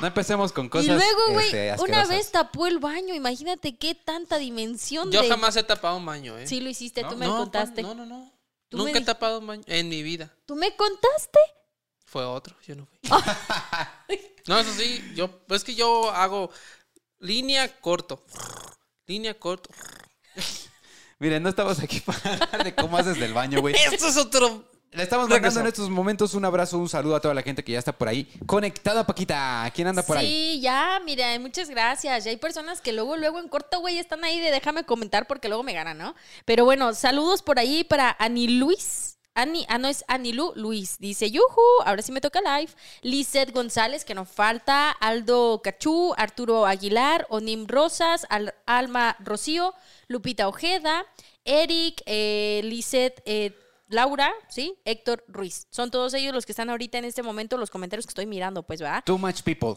No empecemos con cosas Y luego, güey, este, una vez tapó el baño. Imagínate qué tanta dimensión Yo de... jamás he tapado un baño, ¿eh? Sí lo hiciste, no, tú me no, contaste. No, no, no. Me Nunca he tapado un baño en mi vida. ¿Tú me contaste? Fue otro, yo no fui. no, eso sí, yo, es que yo hago línea corto. Línea corto. Miren, no estamos aquí para hablar de cómo haces del baño, güey. Esto es otro. Le estamos mandando en estos momentos un abrazo, un saludo a toda la gente que ya está por ahí. Conectada, Paquita. ¿Quién anda por ahí? Sí, ya, mira, muchas gracias. Ya hay personas que luego, luego en corto, güey, están ahí de déjame comentar porque luego me ganan, ¿no? Pero bueno, saludos por ahí para Ani Luis. Ani, ah, no, es Anilu Luis. Dice, yuju, ahora sí me toca live. Lizeth González, que no falta. Aldo Cachú, Arturo Aguilar, Onim Rosas, Al- Alma Rocío, Lupita Ojeda, Eric, eh, Lizeth, eh, Laura, ¿sí? Héctor Ruiz. Son todos ellos los que están ahorita en este momento, los comentarios que estoy mirando, pues, ¿va? Too much people.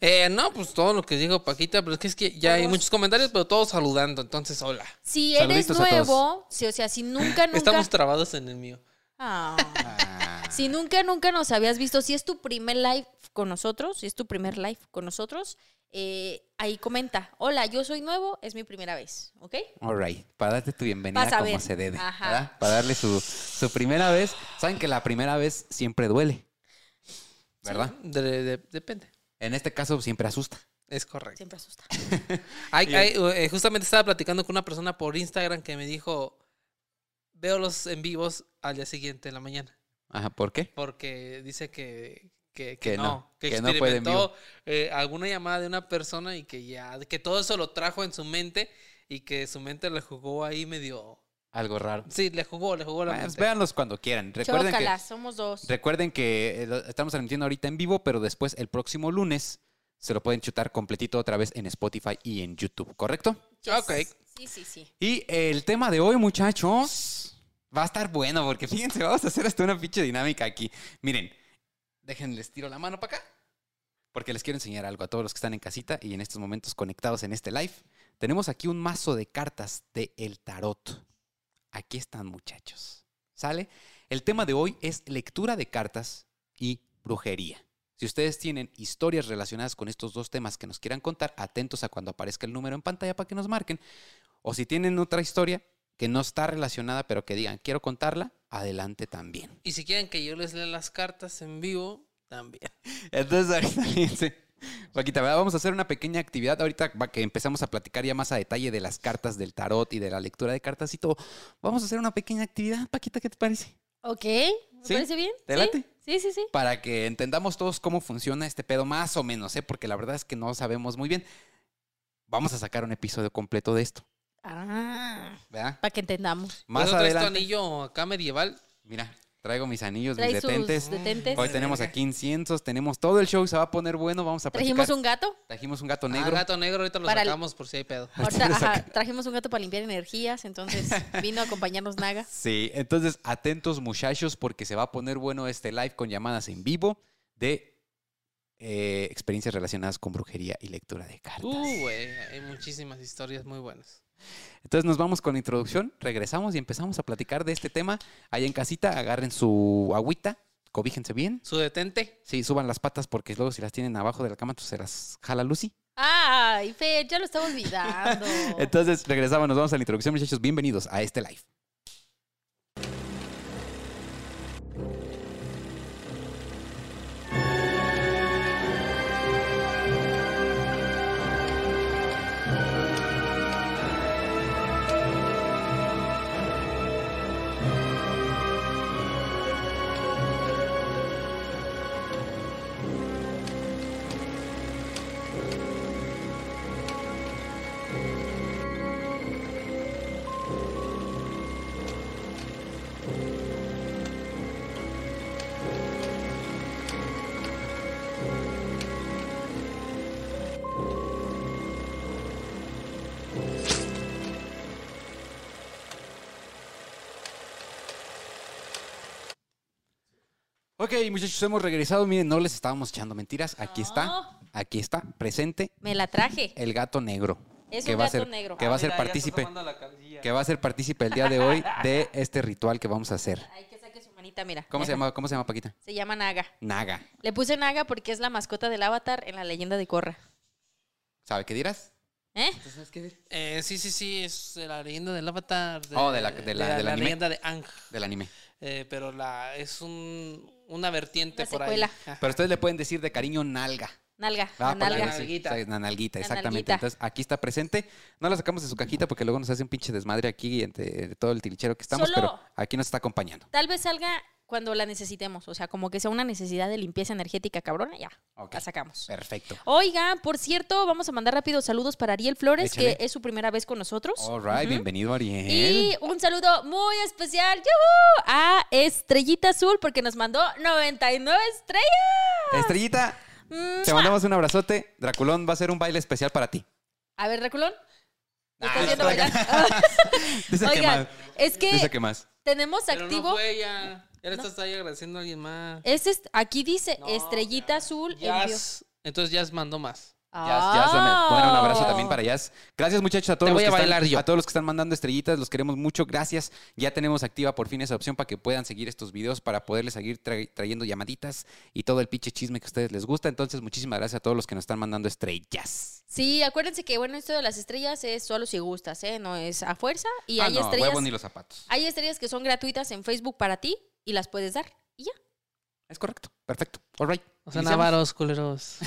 Eh, no, pues todo lo que dijo Paquita, pero es que es que ya hay muchos comentarios, pero todos saludando. Entonces, hola. Si eres Saluditos nuevo, si, o sea, si nunca, nunca. Estamos trabados en el mío. Ah. Ah, Si nunca, nunca nos habías visto, si es tu primer live con nosotros, si es tu primer live con nosotros, eh, ahí comenta. Hola, yo soy nuevo, es mi primera vez, ¿ok? all right. Para darte tu bienvenida Vas a como ver. se debe. Ajá. ¿verdad? Para darle su, su primera vez. Saben que la primera vez siempre duele. ¿Verdad? De- de- depende. En este caso siempre asusta. Es correcto. Siempre asusta. Hay- hay, eh, justamente estaba platicando con una persona por Instagram que me dijo, veo los en vivos al día siguiente en la mañana. Ajá, ¿por qué? Porque dice que, que, Que que no, no, que, que no puede en experimentó eh, alguna llamada de una persona y que ya, que todo eso lo trajo en su mente y que su mente le jugó ahí medio... Algo raro. Sí, le jugó, le jugó la Bueno, mente. véanlos cuando quieran. Recuerden que, somos dos. recuerden que eh, estamos transmitiendo ahorita en vivo, pero después el próximo lunes se lo pueden chutar completito otra vez en Spotify y en YouTube, ¿correcto? Yes. Ok. Sí, sí, sí. Y el tema de hoy, muchachos, va a estar bueno porque fíjense, vamos a hacer hasta una pinche dinámica aquí. Miren, déjenles tiro la mano para acá porque les quiero enseñar algo a todos los que están en casita y en estos momentos conectados en este live. Tenemos aquí un mazo de cartas de el tarot. Aquí están, muchachos. ¿Sale? El tema de hoy es lectura de cartas y brujería. Si ustedes tienen historias relacionadas con estos dos temas que nos quieran contar, atentos a cuando aparezca el número en pantalla para que nos marquen. O si tienen otra historia que no está relacionada, pero que digan, quiero contarla, adelante también. Y si quieren que yo les lea las cartas en vivo, también. Entonces, ahorita fíjense. Paquita, ¿verdad? vamos a hacer una pequeña actividad ahorita va que empezamos a platicar ya más a detalle de las cartas del tarot y de la lectura de cartas y todo. Vamos a hacer una pequeña actividad, Paquita, ¿qué te parece? Ok, ¿me ¿Sí? parece bien? ¿Te ¿Sí? late? Sí, sí, sí. Para que entendamos todos cómo funciona este pedo, más o menos, ¿eh? Porque la verdad es que no sabemos muy bien. Vamos a sacar un episodio completo de esto, Ah, ¿verdad? para que entendamos. Más ¿Por eso traes tu adelante. anillo acá medieval? Mira, traigo mis anillos, mis Trae sus detentes. detentes. Hoy tenemos aquí inciensos, tenemos todo el show, se va a poner bueno, vamos a platicar. Trajimos un gato. Trajimos un gato Ah, negro. gato negro, ahorita lo Para el- sacamos por si hay pedo. Ahorita, ajá, trajimos un gato para limpiar energías, entonces vino a acompañarnos Naga. Sí, entonces atentos muchachos porque se va a poner bueno este live con llamadas en vivo de eh, experiencias relacionadas con brujería y lectura de cartas. Uh, güey, hay muchísimas historias muy buenas. Entonces nos vamos con la introducción, regresamos y empezamos a platicar de este tema. Allá en casita, agarren su agüita, cobíjense bien. Su detente. Sí, suban las patas porque luego si las tienen abajo de la cama, pues se las jala Lucy. Ay, Fe, ya lo estaba olvidando. Entonces regresamos, nos vamos a la introducción muchachos. Bienvenidos a este live. Ok, muchachos, hemos regresado. Miren, no les estábamos echando mentiras. Aquí está, aquí está, presente Me la traje. el gato negro. Es que un va a gato ser, negro. Que va a ser Ah, mira, ya está partícipe. asomando la cabecilla. Que va a ser partícipe el día de hoy de este ritual que vamos a hacer. Ay, que saque su Manita, mira. ¿Cómo se llama, cómo se llama Paquita? Se llama Naga. Naga. Le puse Naga porque es la mascota del avatar en la leyenda de Korra. ¿Sabe qué dirás? ¿Eh? ¿Sabes qué? Eh, sí, sí, sí, es de la leyenda del avatar. Oh, de la- de la- del anime. leyenda de Ang. Del anime. Eh, pero la, es un, una vertiente Una por secuela. ahí. Pero ustedes le pueden decir de cariño nalga. Nalga. Ah, nalga. Nalguita. sí, La nalguita, exactamente. nalguita. Entonces, aquí está presente. No la sacamos de su cajita porque luego nos hace un pinche desmadre aquí entre de todo el tilichero que estamos, Solo- pero aquí nos está acompañando. Tal vez salga cuando la necesitemos. O sea, como que sea una necesidad de limpieza energética cabrona, ya. Ok. La sacamos. Perfecto. Oiga, por cierto, vamos a mandar rápidos saludos para Ariel Flores, Échale. que es su primera vez con nosotros. All right, bienvenido, Ariel. Y un saludo muy especial ¡yujú! a Estrellita Azul, porque nos mandó 99 estrellas. Estrellita, Mm, te mandamos un abrazote. Draculón va a ser un baile especial para ti. A ver, Reculón. ¿me Ah, está que Oigan, más. es que Dice que más. tenemos Pero activo. no fue ella. Ya le estás ahí agradeciendo a alguien más. Es est- aquí dice No, Estrellita Azul. Jazz. Entonces Jazz mandó más. Jazz, Jazz, dame- Ah. bueno, un abrazo también para Jazz. Gracias, muchachos, a todos, Te los voy que a están, yo. a todos los que están mandando estrellitas. Los queremos mucho. Gracias. Ya tenemos activa por fin esa opción para que puedan seguir estos videos, para poderles seguir tra- trayendo llamaditas y todo el pinche chisme que a ustedes les gusta. Entonces, muchísimas gracias a todos los que nos están mandando estrellas. Sí, acuérdense que bueno, esto de las estrellas es solo si gustas, ¿eh? No es a fuerza. Y Ah, hay no, estrellas. huevos ni los zapatos. Hay estrellas que son gratuitas en Facebook para ti y las puedes dar. Y ya. Es correcto. Perfecto. All right. O sea, ¿Iniciamos? Navarros, culeros.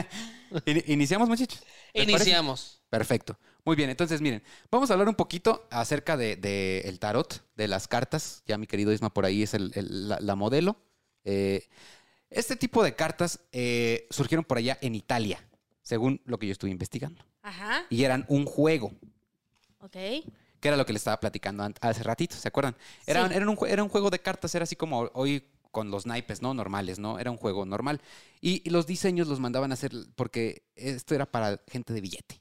In- ¿Iniciamos, muchachos? Iniciamos. Perfecto. Muy bien, entonces miren, vamos a hablar un poquito acerca de, de el tarot, de las cartas. Ya mi querido Isma por ahí es el- el- la, la modelo. Eh, este tipo de cartas eh, surgieron por allá en Italia, según lo que yo estuve investigando. Ajá. Y eran un juego, Ok. Que era lo que les estaba platicando hace ratito, ¿se acuerdan? Sí. un, era un juego de cartas, era así como hoy con los naipes, ¿no? Normales, ¿no? Era un juego normal. Y, y los diseños los mandaban a hacer porque esto era para gente de billete.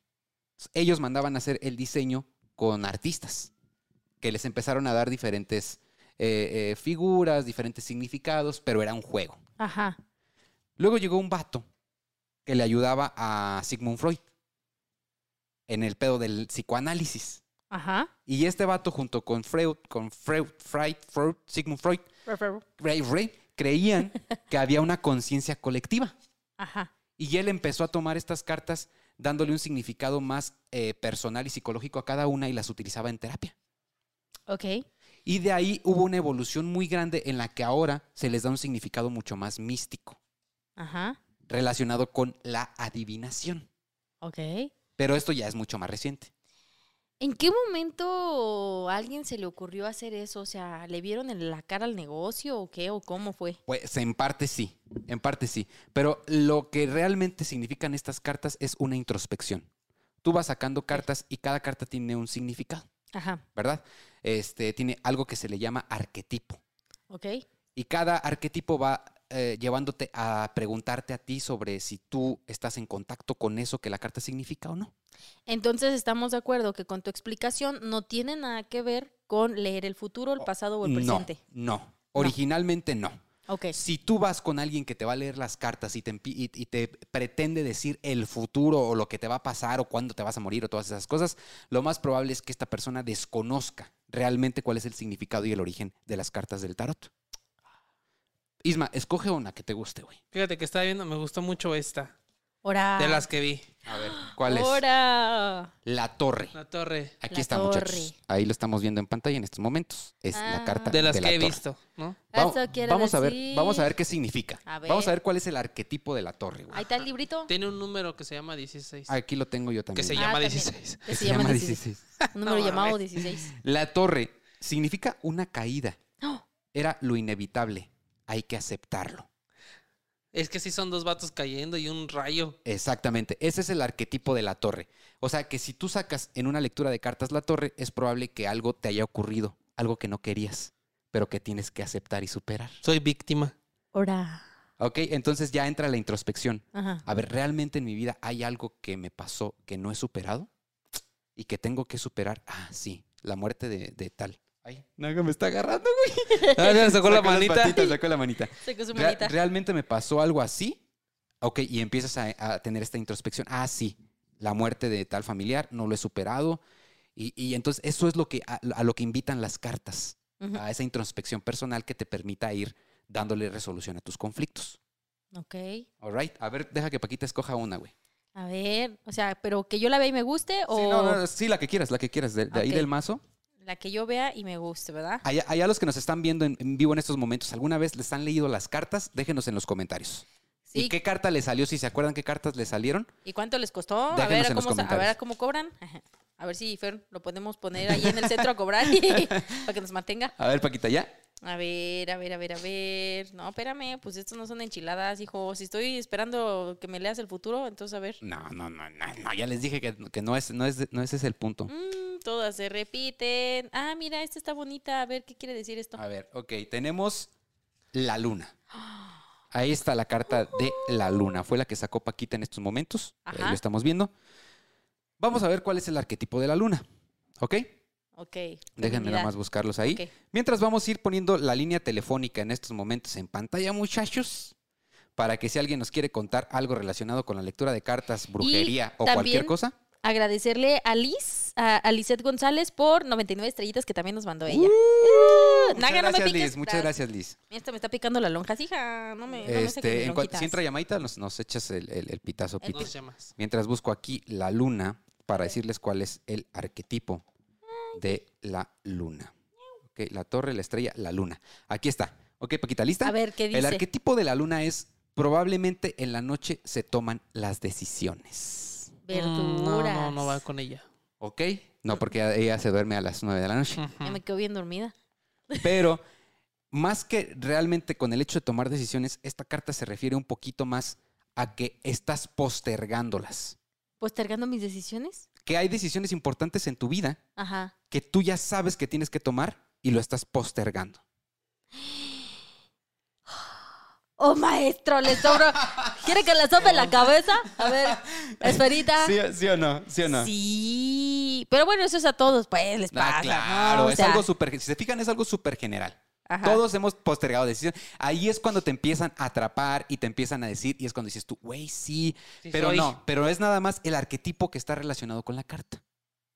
Ellos mandaban a hacer el diseño con artistas que les empezaron a dar diferentes eh, eh, figuras, diferentes significados, pero era un juego. Ajá. Luego llegó un vato que le ayudaba a Sigmund Freud en el pedo del psicoanálisis. Ajá. Y este vato junto con Freud, con Freud, Freud, Freud, Sigmund Freud, Ray Ray, creían que había una conciencia colectiva. Ajá. Y él empezó a tomar estas cartas dándole un significado más eh, personal y psicológico a cada una y las utilizaba en terapia. Ok. Y de ahí hubo una evolución muy grande en la que ahora se les da un significado mucho más místico, Ajá. relacionado con la adivinación. Ok. Pero esto ya es mucho más reciente. ¿En qué momento a alguien se le ocurrió hacer eso? O sea, ¿le vieron en la cara al negocio o qué? ¿O cómo fue? Pues en parte sí, en parte sí. Pero lo que realmente significan estas cartas es una introspección. Tú vas sacando cartas y cada carta tiene un significado, Ajá. ¿verdad? Este tiene algo que se le llama arquetipo. Ok. Y cada arquetipo va eh, llevándote a preguntarte a ti sobre si tú estás en contacto con eso que la carta significa o no. Entonces estamos de acuerdo que con tu explicación no tiene nada que ver con leer el futuro, el pasado o el presente. No, no. Originalmente no. Ok. Si tú vas con alguien que te va a leer las cartas y te, empi- y, y te pretende decir el futuro o lo que te va a pasar o cuándo te vas a morir o todas esas cosas, lo más probable es que esta persona desconozca realmente cuál es el significado y el origen de las cartas del tarot. Isma, escoge una que te guste, güey. Fíjate que estaba viendo, me gustó mucho esta. Ahora. De las que vi. A ver, ¿cuál es? Ahora. La torre. La torre. Aquí La está, torre. muchachos. Ahí lo estamos viendo en pantalla en estos momentos. Es la Ah. carta De las la que he torre. visto, ¿no? Va- Eso quiere vamos a ver, decir- vamos a ver qué significa. A Vamos a ver. ver cuál es el arquetipo de la torre, güey. Ahí está el librito. Tiene un número que se llama 16. Aquí lo tengo yo que también. se Ah, llama también. 16. Que se llama 16. 16. Un número No llamado mames. 16. La torre significa una caída. ¡Oh! Era lo inevitable. Hay que aceptarlo. Es que sí son dos vatos cayendo y un rayo. Exactamente. Ese es el arquetipo de la torre. O sea que si tú sacas en una lectura de cartas la torre, es probable que algo te haya ocurrido, algo que no querías, pero que tienes que aceptar y superar. Soy víctima. Ahora. ¿Ok? Entonces ya entra la introspección. Ajá. A ver, ¿realmente en mi vida hay algo que me pasó que no he superado? ¿Y que tengo que superar? Ah, sí, la muerte de, de tal. Ay, Naga me está agarrando, güey. Ah, ya sacó la Sacó las manita. patitas, sacó la manita. Sacó su manita. ¿Realmente me pasó algo así? Ok, y empiezas a, a tener esta introspección. Ah, sí, la muerte de tal familiar, no lo he superado. Y, y entonces eso es lo que, a, a lo que invitan las cartas. A esa introspección personal que te permita ir dándole resolución a tus conflictos. Ok. All right. A ver, deja que Paquita escoja una, güey. A ver, o sea, pero que yo la vea y me guste o Sí, no, no, sí, la que quieras, la que quieras. De, de ahí del mazo. La que yo vea y me guste, ¿verdad? Allá, allá los que nos están viendo en, en vivo en estos momentos, ¿alguna vez les han leído las cartas? Déjenos en los comentarios. Sí. ¿Y qué carta les salió? Si se acuerdan qué cartas les salieron. ¿Y cuánto les costó? A ver, en cómo, a ver cómo cobran. Ajá. A ver si Fer lo podemos poner ahí en el centro a cobrar para que nos mantenga. A ver, Paquita, ¿ya? A ver, a ver, a ver, a ver. No, espérame, pues estos no son enchiladas, hijo. Si estoy esperando que me leas el futuro, entonces a ver. No, no, no, no, no, ya les dije que, que no, es, no, es, no ese es el punto. Mm, todas se repiten. Ah, mira, esta está bonita. A ver, ¿qué quiere decir esto? A ver, ok, tenemos la luna. Ahí está la carta de la luna. Fue la que sacó Paquita en estos momentos. Ahí lo estamos viendo. Vamos a ver cuál es el arquetipo de la luna. ¿Ok? Ok. Déjenme nada más buscarlos ahí. Mientras vamos a ir poniendo la línea telefónica en estos momentos en pantalla, muchachos, para que si alguien nos quiere contar algo relacionado con la lectura de cartas, brujería o cualquier cosa. Agradecerle a Liz, a, a Lizeth González por 99 estrellitas que también nos mandó ella. Uh, Eh, muchas Naga, no me gracias, piques. Liz. Muchas gracias, Liz. Esta me está picando la lonja, hija. No me, no me Este, en cuanto, si entra llamadita, nos, nos echas el, el- el pitazo, llamas. Mientras busco aquí la luna para decirles cuál es el arquetipo de la luna. Ok, la torre, la estrella, la luna. Aquí está. Ok, Paquita, ¿lista? A ver, ¿qué dice? El arquetipo de la luna es probablemente en la noche se toman las decisiones. Verduras. Mm, No, no, no va con ella. ¿Ok? No, porque ella- ella se duerme a las 9 de la noche. Ya me quedo bien dormida. Pero más que realmente con el hecho de tomar decisiones, esta carta se refiere un poquito más a que estás postergándolas. ¿Postergando mis decisiones? Que hay decisiones importantes en tu vida Ajá. Que tú ya sabes que tienes que tomar y lo estás postergando. Oh, maestro, le sobro. ¿Quiere que le sope la cabeza? A ver, esferita. ¿Sí, o no? ¿Sí o no? Sí, pero bueno, eso es a todos, pues les pasa. Ah, claro, ¿no? Es sea, algo súper, si se fijan, es algo súper general. ajá. Todos hemos postergado decisiones. Ahí es cuando te empiezan a atrapar y te empiezan a decir, y es cuando dices tú, güey, sí, Sí pero soy. no, pero es nada más el arquetipo que está relacionado con la carta.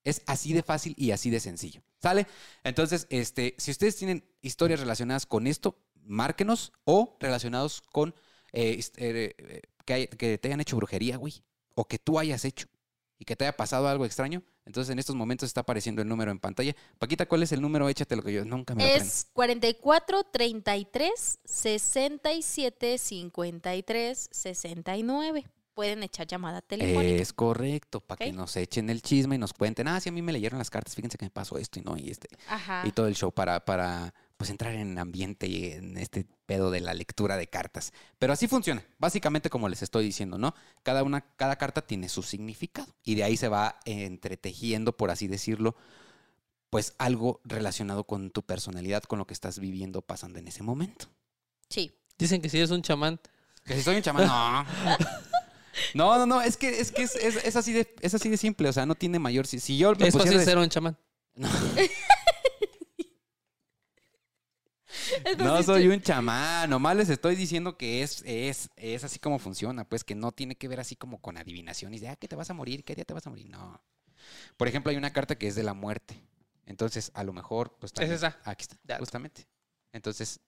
Es así de fácil y así de sencillo. ¿Sale? Entonces, este, si ustedes tienen historias relacionadas con esto, márquenos o relacionados con eh, eh, eh, que, hay- que te hayan hecho brujería, güey, o que tú hayas hecho y que te haya pasado algo extraño. Entonces, en estos momentos está apareciendo el número en pantalla. Paquita, ¿cuál es el número? Échate lo que yo nunca me lo. Es 44 33 67 53 69. Pueden echar llamada telefónica. Es correcto, para que nos echen el chisme y nos cuenten, ah, sí, a mí me leyeron las cartas, fíjense que me pasó esto y no, y este, Ajá. y todo el show para, para pues entrar en ambiente y en este pedo de la lectura de cartas. Pero así funciona, básicamente como les estoy diciendo, ¿no? Cada una, cada carta tiene su significado y de ahí se va entretejiendo, por así decirlo, pues algo relacionado con tu personalidad, con lo que estás viviendo, pasando en ese momento. Sí. Dicen que si eres un chamán. Que si soy un chamán, no. No, no, no, es que, es, que es, es- es así de, es así de simple, o sea, no tiene mayor... Si, si yo me Es fácil de- ser un chamán. No soy un chamán, nomás les estoy diciendo que es, es, es así como funciona, pues que no tiene que ver así como con adivinaciones de, ah, que te vas a morir, qué día te vas a morir, no. Por ejemplo, hay una carta que es de la muerte, entonces a lo mejor, pues también- esa. Aquí está, justamente. Entonces,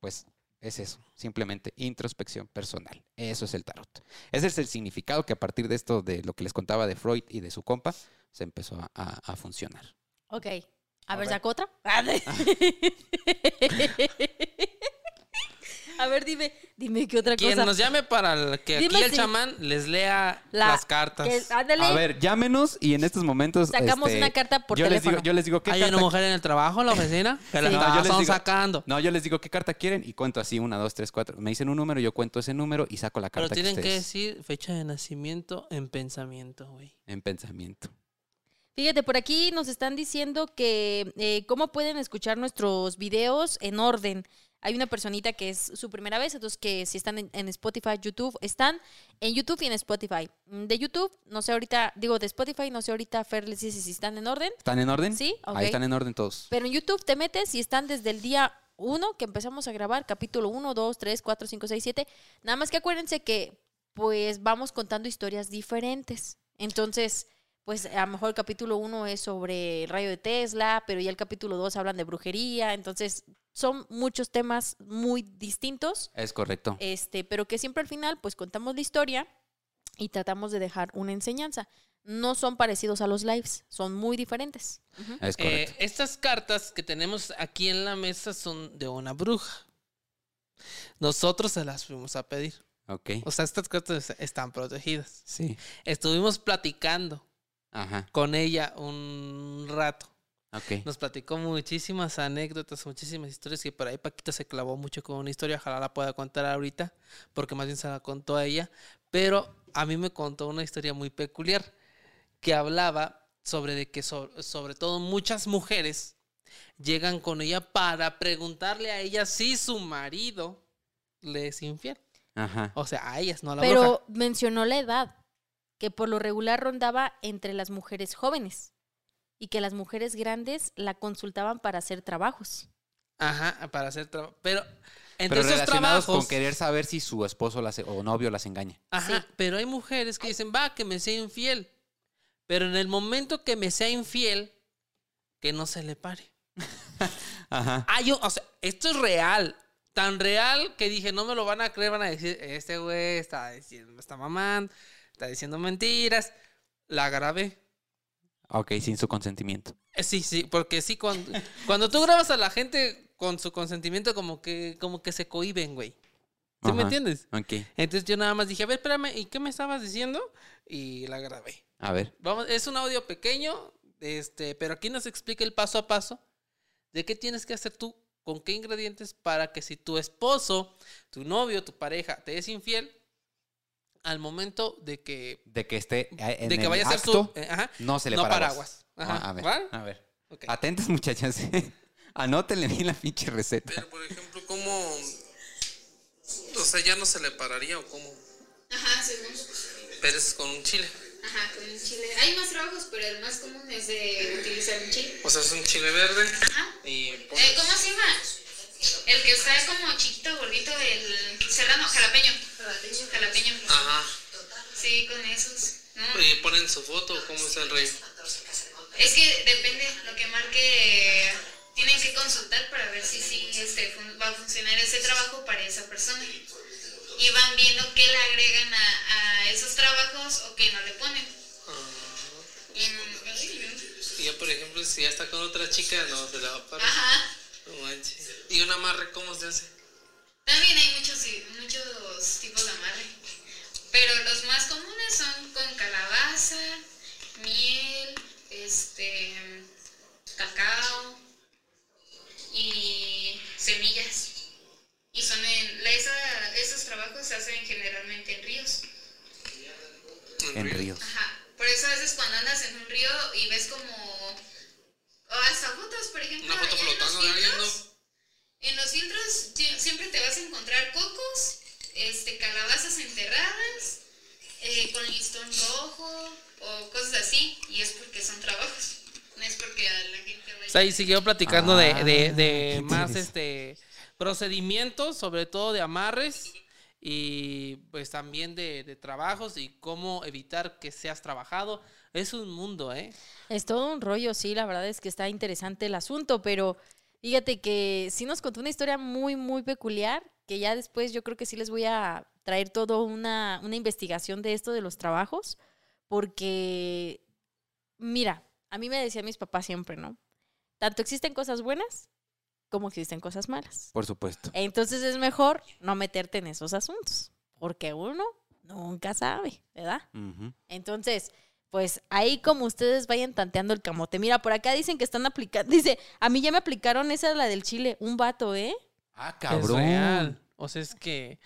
pues es eso, simplemente introspección personal, eso es el tarot. Ese es el significado que a partir de esto, de lo que les contaba de Freud y de su compa, se empezó a, funcionar. Ok. A, ver. ¿saco otra? A ver, dime, dime qué otra Quien cosa. nos llame para el- que Dime aquí el si- chamán les lea La- las cartas. que- ándale, A ver, llámenos y en estos momentos... sacamos este, una carta por yo les digo, yo les digo qué Hay carta una mujer en el trabajo, en la oficina, que la. No, yo les están digo- sacando. No, yo les digo qué carta quieren y cuento así, una, dos, tres, cuatro. Me dicen un número, yo cuento ese número y saco la Pero carta tienen que decir fecha de nacimiento en pensamiento, güey. en pensamiento. Fíjate, por aquí nos están diciendo que eh, cómo pueden escuchar nuestros videos en orden. Hay una personita que es su primera vez, entonces que si están en, en Spotify, YouTube, están en YouTube y en Spotify. Mm, De YouTube, no sé ahorita, digo de Spotify, no sé ahorita Fer les dice si están en orden, ¿Están en orden? Sí, ok. Ahí están en orden todos. pero en YouTube te metes y están desde el día 1 que empezamos a grabar, capítulo 1, 2, 3, 4, 5, 6, 7. Nada más que acuérdense que pues vamos contando historias diferentes. Entonces, pues a lo mejor el capítulo 1 es sobre el rayo de Tesla, pero ya el capítulo 2 hablan de brujería, entonces son muchos temas muy distintos, Es correcto. este, pero que siempre al final pues contamos la historia y tratamos de dejar una enseñanza. No son parecidos a los lives, son muy diferentes. Ujú. Es correcto. Eh, estas cartas que tenemos aquí en la mesa son de una bruja. Nosotros se las fuimos a pedir. ok. O sea, estas cartas están protegidas. Sí. Estuvimos platicando Ajá. con ella un rato. Ok. Nos platicó muchísimas anécdotas, muchísimas historias que por ahí Paquita se clavó mucho con una historia. Ojalá la pueda contar ahorita, porque más bien se la contó a ella. Pero a mí me contó una historia muy peculiar que hablaba sobre de que so- sobre todo muchas mujeres llegan con ella para preguntarle a ella si su marido le es infiel. Ajá. O sea, a ellas, no a la Pero bruja. mencionó la edad, que por lo regular rondaba entre las mujeres jóvenes y que las mujeres grandes la consultaban para hacer trabajos. Ajá, para hacer trabajo. Pero entre Pero esos relacionados trabajos. con querer saber si su esposo las, o novio las engaña. Ajá, Sí. pero hay mujeres que dicen, va, que me sea infiel. Pero en el momento que me sea infiel, que no se le pare. Ajá. Ah, yo, o sea, esto es real. Tan real que dije, no me lo van a creer, van a decir, este güey está diciendo, está mamando, está diciendo mentiras. La grabé. Ok, sin su consentimiento. Eh, Sí, sí, porque sí, cuando, cuando tú grabas a la gente con su consentimiento, como que, como que se cohiben, güey. ¿Sí me entiendes? Ok. Entonces yo nada más dije, a ver, espérame, ¿y qué me estabas diciendo? Y la grabé. A ver. Vamos, es un audio pequeño, este, pero aquí nos explica el paso a paso de qué tienes que hacer tú, con qué ingredientes para que si tu esposo, tu novio, tu pareja te es infiel, al momento de que, De que esté eh, en de que el vaya a ser acto, su... eh, ajá, no se le no paraguas. paraguas. Ajá, Ah, a ver. ¿va? A ver. Ok. Atentas, muchachas. Anótenle bien la pinche receta. Pero, por ejemplo, ¿cómo...? O sea, ¿ya no se le pararía o cómo? Ajá, según. Pero es con un chile. Ajá, con un chile. Hay más trabajos, pero el más común es de utilizar un chile. O sea, es un chile verde Ajá. y... Eh, ¿Cómo se llama? El que está como chiquito, gordito, el serrano, jalapeño. Jalapeño. Ajá. Sí, con esos. ¿no? ¿Y ponen su foto cómo es el rey? Es que depende lo que marque. Tienen que consultar para ver si sí este, fun- va a funcionar ese trabajo para esa persona. Y van viendo qué le agregan a, a esos trabajos o qué no le ponen. Y, Y ya, por ejemplo, si ya está con otra chica, no se la va a parar. ajá. No manches. ¿Y un amarre cómo se hace? También hay muchos, muchos tipos de amarre. Pero los más comunes son con calabaza, miel, este, cacao y semillas. Y son en, esa- esos trabajos se hacen generalmente en ríos. En ríos. Ajá. Por eso a veces cuando andas en un río y ves como o hasta fotos, por ejemplo, Una foto allá en los flotando filtros, En los filtros sie- siempre te vas a encontrar cocos, este, calabazas enterradas, eh, con listón rojo o cosas así, y es porque son trabajos. No es porque a la gente vaya- O sea, y siguió platicando de, Ah, de- de qué más este procedimientos, sobre todo de amarres y pues también de, de trabajos y cómo evitar que seas trabajado. Es un mundo, ¿eh? Es todo un rollo, sí, la verdad es que está interesante el asunto, pero fíjate que sí nos contó una historia muy, muy peculiar, que ya después yo creo que sí les voy a traer todo una, una investigación de esto de los trabajos, porque, mira, a mí me decían mis papás siempre, ¿no? Tanto existen cosas buenas como existen cosas malas. Por supuesto. Entonces es mejor no meterte en esos asuntos, porque uno nunca sabe, ¿verdad? Entonces, pues ahí como ustedes vayan tanteando el camote. Mira, por acá dicen que están aplicando. Dice, a mí ya me aplicaron esa la del chile, un vato, ¿eh? Ah, Es cabrón. real. O sea, es que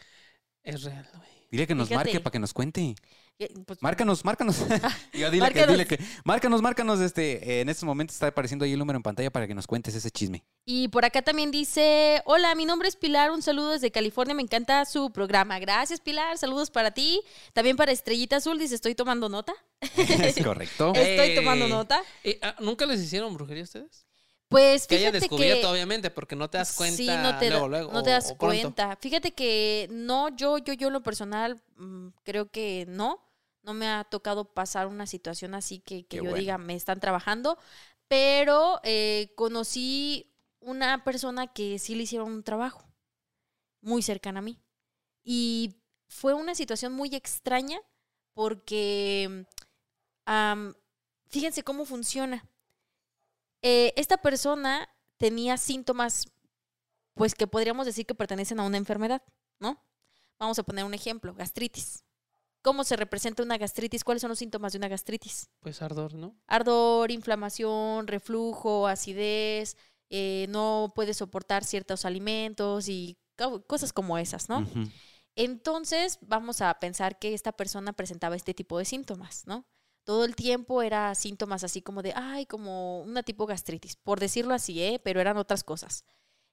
es real, güey. Dile que nos Fíjate. marque para que nos cuente. Eh, pues, Márcanos, márcanos. Yo dile Márcanos. que, dile que. Márcanos, márcanos. Este, eh, en estos momentos está apareciendo ahí el número en pantalla para que nos cuentes ese chisme. Y por acá también dice, hola, mi nombre es Pilar, un saludo desde California, me encanta su programa. Gracias, Pilar, saludos para ti. También para Estrellita Azul, dice, estoy tomando nota. es correcto. Estoy tomando Eh, nota. eh, ah, ¿Nunca les hicieron brujería a ustedes? Pues Que haya fíjate descubierto, que... obviamente, porque no te das cuenta Sí, no te, luego, luego, no te das cuenta. Fíjate que no, yo, yo, yo en lo personal, mm, creo que no. No me ha tocado pasar una situación así que, que yo bueno. diga, me están trabajando, pero eh, conocí una persona que sí le hicieron un trabajo muy cercana a mí. Y fue una situación muy extraña porque, fíjense cómo funciona. Eh, esta persona tenía síntomas, pues que podríamos decir que pertenecen a una enfermedad, ¿no? Vamos a poner un ejemplo, gastritis. ¿Cómo se representa una gastritis? ¿Cuáles son los síntomas de una gastritis? Pues ardor, ¿no? Ardor, inflamación, reflujo, acidez, eh, no puede soportar ciertos alimentos y co- cosas como esas, ¿no? Entonces, vamos a pensar que esta persona presentaba este tipo de síntomas, ¿no? Todo el tiempo era síntomas así como de, ay, como una tipo gastritis, por decirlo así, ¿eh? Pero eran otras cosas.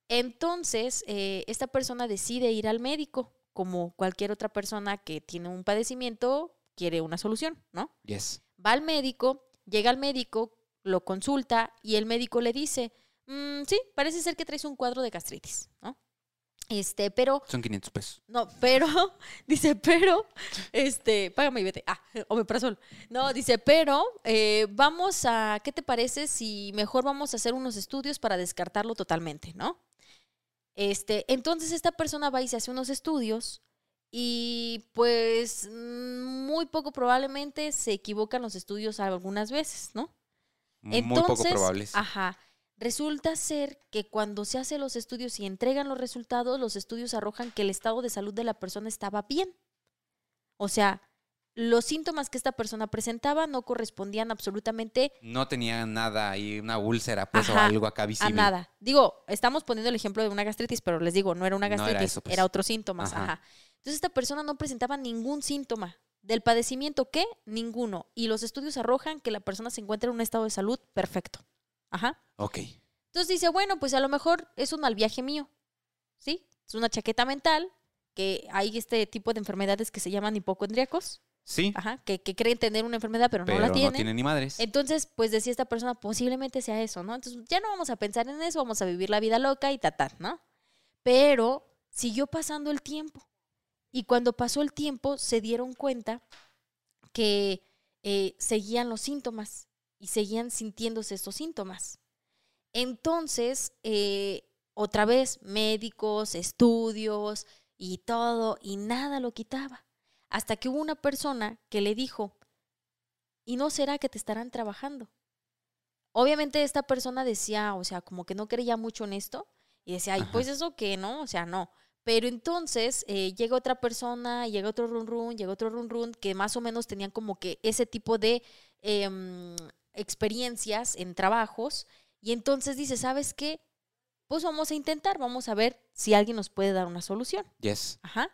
Entonces, eh, esta persona decide ir al médico, como cualquier otra persona que tiene un padecimiento, quiere una solución, ¿no? Yes. Va al médico, llega al médico, lo consulta y el médico le dice, "Mm, sí, parece ser que traes un cuadro de gastritis, ¿no? Este, pero Son 500 pesos. no, pero, dice, pero, este, págame y vete. Ah, omeprazol. No, dice, pero, eh, vamos a, ¿qué te parece si mejor vamos a hacer unos estudios para descartarlo totalmente, ¿no? Este, entonces esta persona va y se hace unos estudios y pues mm, muy poco probablemente se equivocan los estudios algunas veces, ¿no? Muy poco Entonces, probables. Ajá. Resulta ser que cuando se hacen los estudios y entregan los resultados, los estudios arrojan que el estado de salud de la persona estaba bien. O sea, los síntomas que esta persona presentaba no correspondían absolutamente No tenía nada ahí, una úlcera, pues, Ajá, o algo acá a visible. nada. Digo, estamos poniendo el ejemplo de una gastritis, pero les digo, no era una No era gastritis, eso, pues. era otros síntomas. Ajá. Ajá. Entonces esta persona no presentaba ningún síntoma. ¿Del padecimiento qué? Ninguno. Y los estudios arrojan que la persona se encuentra en un estado de salud perfecto. Ajá. Ok. Entonces dice, bueno, pues a lo mejor es un mal viaje mío, ¿sí? Es una chaqueta mental, que hay este tipo de enfermedades que se llaman hipocondríacos, Sí, ajá, que, que creen tener una enfermedad pero, pero no la no tienen. tiene ni madres. Entonces, pues decía esta persona, posiblemente sea eso, ¿no? Entonces ya no vamos a pensar en eso, vamos a vivir la vida loca y tatar, ¿no? Pero siguió pasando el tiempo. Y cuando pasó el tiempo, se dieron cuenta que eh, seguían los síntomas y seguían sintiéndose estos síntomas. Entonces, eh, otra vez, médicos, estudios y todo, y nada lo quitaba. Hasta que hubo una persona que le dijo, ¿y no será que te estarán trabajando? Obviamente esta persona decía, o sea, como que no creía mucho en esto, y decía, ay, Ajá. pues eso que no, o sea, no. Pero entonces eh, llega otra persona, llega otro run run, llega otro run run, que más o menos tenían como que ese tipo de em, experiencias en trabajos, y entonces dice, ¿sabes qué? Pues vamos a intentar, vamos a ver si alguien nos puede dar una solución. Yes. Ajá.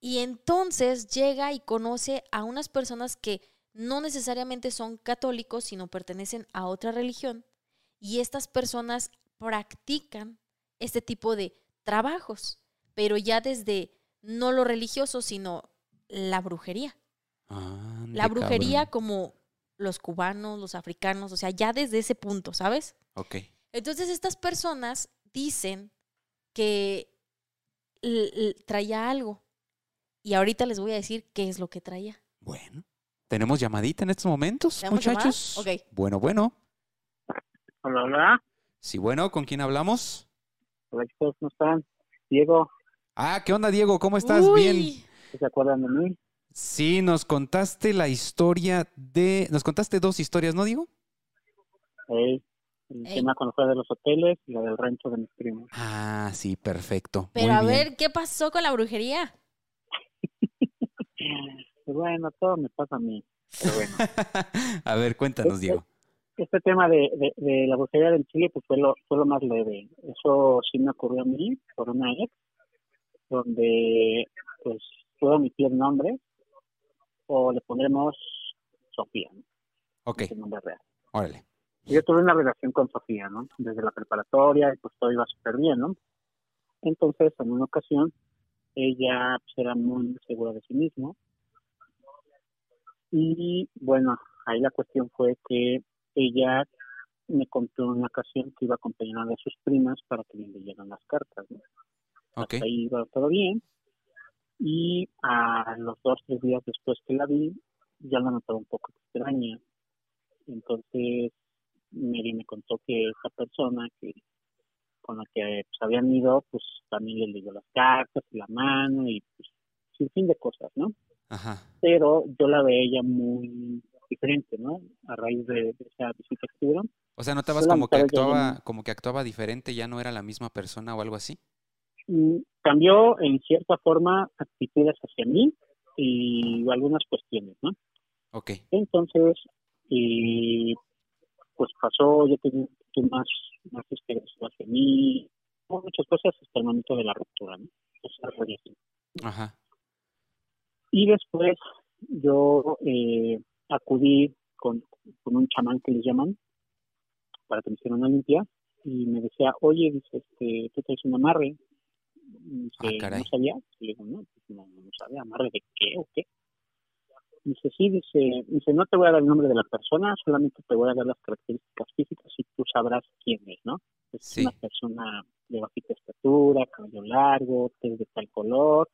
Y entonces llega y conoce a unas personas que no necesariamente son católicos, sino pertenecen a otra religión. Y estas personas practican este tipo de trabajos, pero ya desde no lo religioso, sino la brujería. Ande, La brujería cabrón. como los cubanos, los africanos, o sea, ya desde ese punto, ¿sabes? Ok. Entonces estas personas dicen que traía algo. Y ahorita les voy a decir qué es lo que traía. Bueno. ¿Tenemos llamadita en estos momentos, ¿Tenemos muchachos? llamada? Ok. Bueno, bueno. Hola, hola. Sí, bueno, ¿con quién hablamos? Hola, chicos, ¿cómo están? Diego, Ah, ¿qué onda, Diego? ¿Cómo estás? Uy, Bien. ¿se acuerdan de mí? Sí, nos contaste la historia de... Nos contaste dos historias, ¿no, Diego? Ey, el Ey. tema fue de los hoteles y la del rancho de mis primos. Ah, sí, perfecto. Pero Muy a bien. ver, ¿qué pasó con la brujería? Bueno, todo me pasa a mí. Pero bueno, a ver, cuéntanos, Diego. este tema de, de, de la brujería del Chile pues fue lo, fue lo más leve. Eso sí me ocurrió a mí por una ex, donde pues puedo omitir nombres o le pondremos Sofía, ¿no? Ok, Su nombre real. órale. Yo tuve una relación con Sofía, ¿no? Desde la preparatoria y pues todo iba súper bien, ¿no? Entonces, en una ocasión, ella pues, era muy segura de sí mismo. Y bueno, ahí la cuestión fue que ella me contó en una ocasión que iba a acompañar a una de sus primas para que le leyeran las cartas, ¿no? Ok. Hasta ahí iba todo bien. Y a los dos, tres días después que la vi, ya la notaba un poco extraña. Entonces Mary me contó que esa persona que con la que pues, habían ido, pues también le leyó las cartas y la mano y pues sin fin de cosas, ¿no? Ajá. Pero yo la veía muy diferente, ¿no? A raíz de, de esa visita que tuvieron. O sea, notabas como que actuaba, como que actuaba diferente, ya no era la misma persona o algo así. Mm, cambió en cierta forma actitudes hacia mí y algunas cuestiones, ¿no? Ok. Entonces, y pues pasó, yo tenía más, más hacia mí, muchas cosas hasta el momento de la ruptura, ¿no? Ajá. Y después yo eh, acudí con, con un chamán que les llaman para que me hicieran una limpia y me decía, oye, dice, este, tú traes un amarre. Ah, Dice, caray. no sabía. Y le digo, no, pues no, no sabía, amarre de qué o qué. Dice, sí, dice, dice, no te voy a dar el nombre de la persona, solamente te voy a dar las características físicas y tú sabrás quién es, ¿no? Es Sí. una persona de bajita estatura, cabello largo, tez de tal color,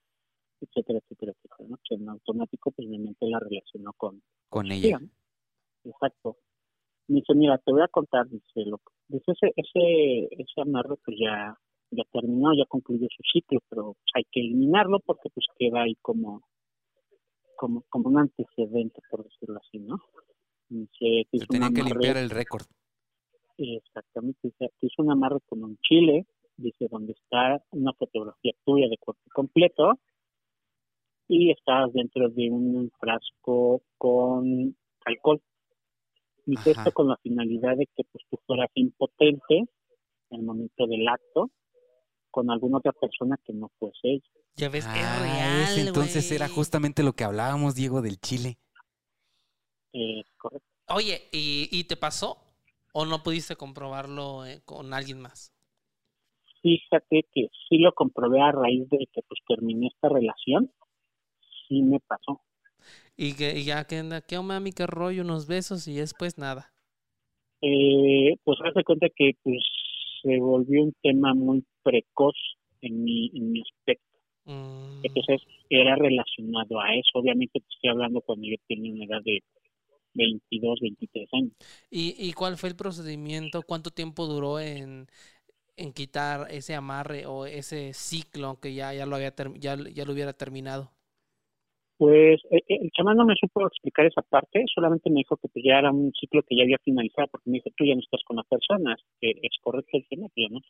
etcétera, etcétera, etcétera, ¿no? Que en automático, pues mi mente la relacionó con, Con ella. Exacto. Me dice, mira, te voy a contar, dice, lo, dice ese, ese, ese amarre pues ya, ya terminó, ya concluyó su ciclo, pero hay que eliminarlo porque pues queda ahí como, como, como un antecedente, por decirlo así, ¿no? Se tenían que limpiar el récord. Exactamente, dice, te hizo un amarre con un chile, dice, donde está una fotografía tuya de cuerpo completo y estás dentro de un frasco con alcohol. Ajá. esto con la finalidad de que pues tú fueras impotente en el momento del acto con alguna otra persona que no fuese ella. Ya ves, Ah, es real, ese entonces era justamente lo que hablábamos, Diego, del chile. Es correcto. Oye, ¿y, y te pasó? ¿O no pudiste comprobarlo eh, con alguien más? Fíjate que sí lo comprobé a raíz de que pues terminé esta relación, sí me pasó. Y que y ya, que ¿qué onda, mami? ¿Qué rollo? Unos besos y después nada. Eh, pues hace cuenta que pues se volvió un tema muy precoz en mi, en mi aspecto. Mm, Entonces era relacionado a eso. Obviamente te estoy hablando cuando yo tenía una edad de 22, 23 años. ¿Y, ¿Y cuál fue el procedimiento? ¿Cuánto tiempo duró en, en quitar ese amarre o ese ciclo que ya, ya, lo, había ya, ya lo hubiera terminado? Pues eh, eh, el chamán no me supo explicar esa parte, solamente me dijo que pues, ya era un ciclo que ya había finalizado, porque me dijo, tú ya no estás con la persona, que es correcto el tema, pero no.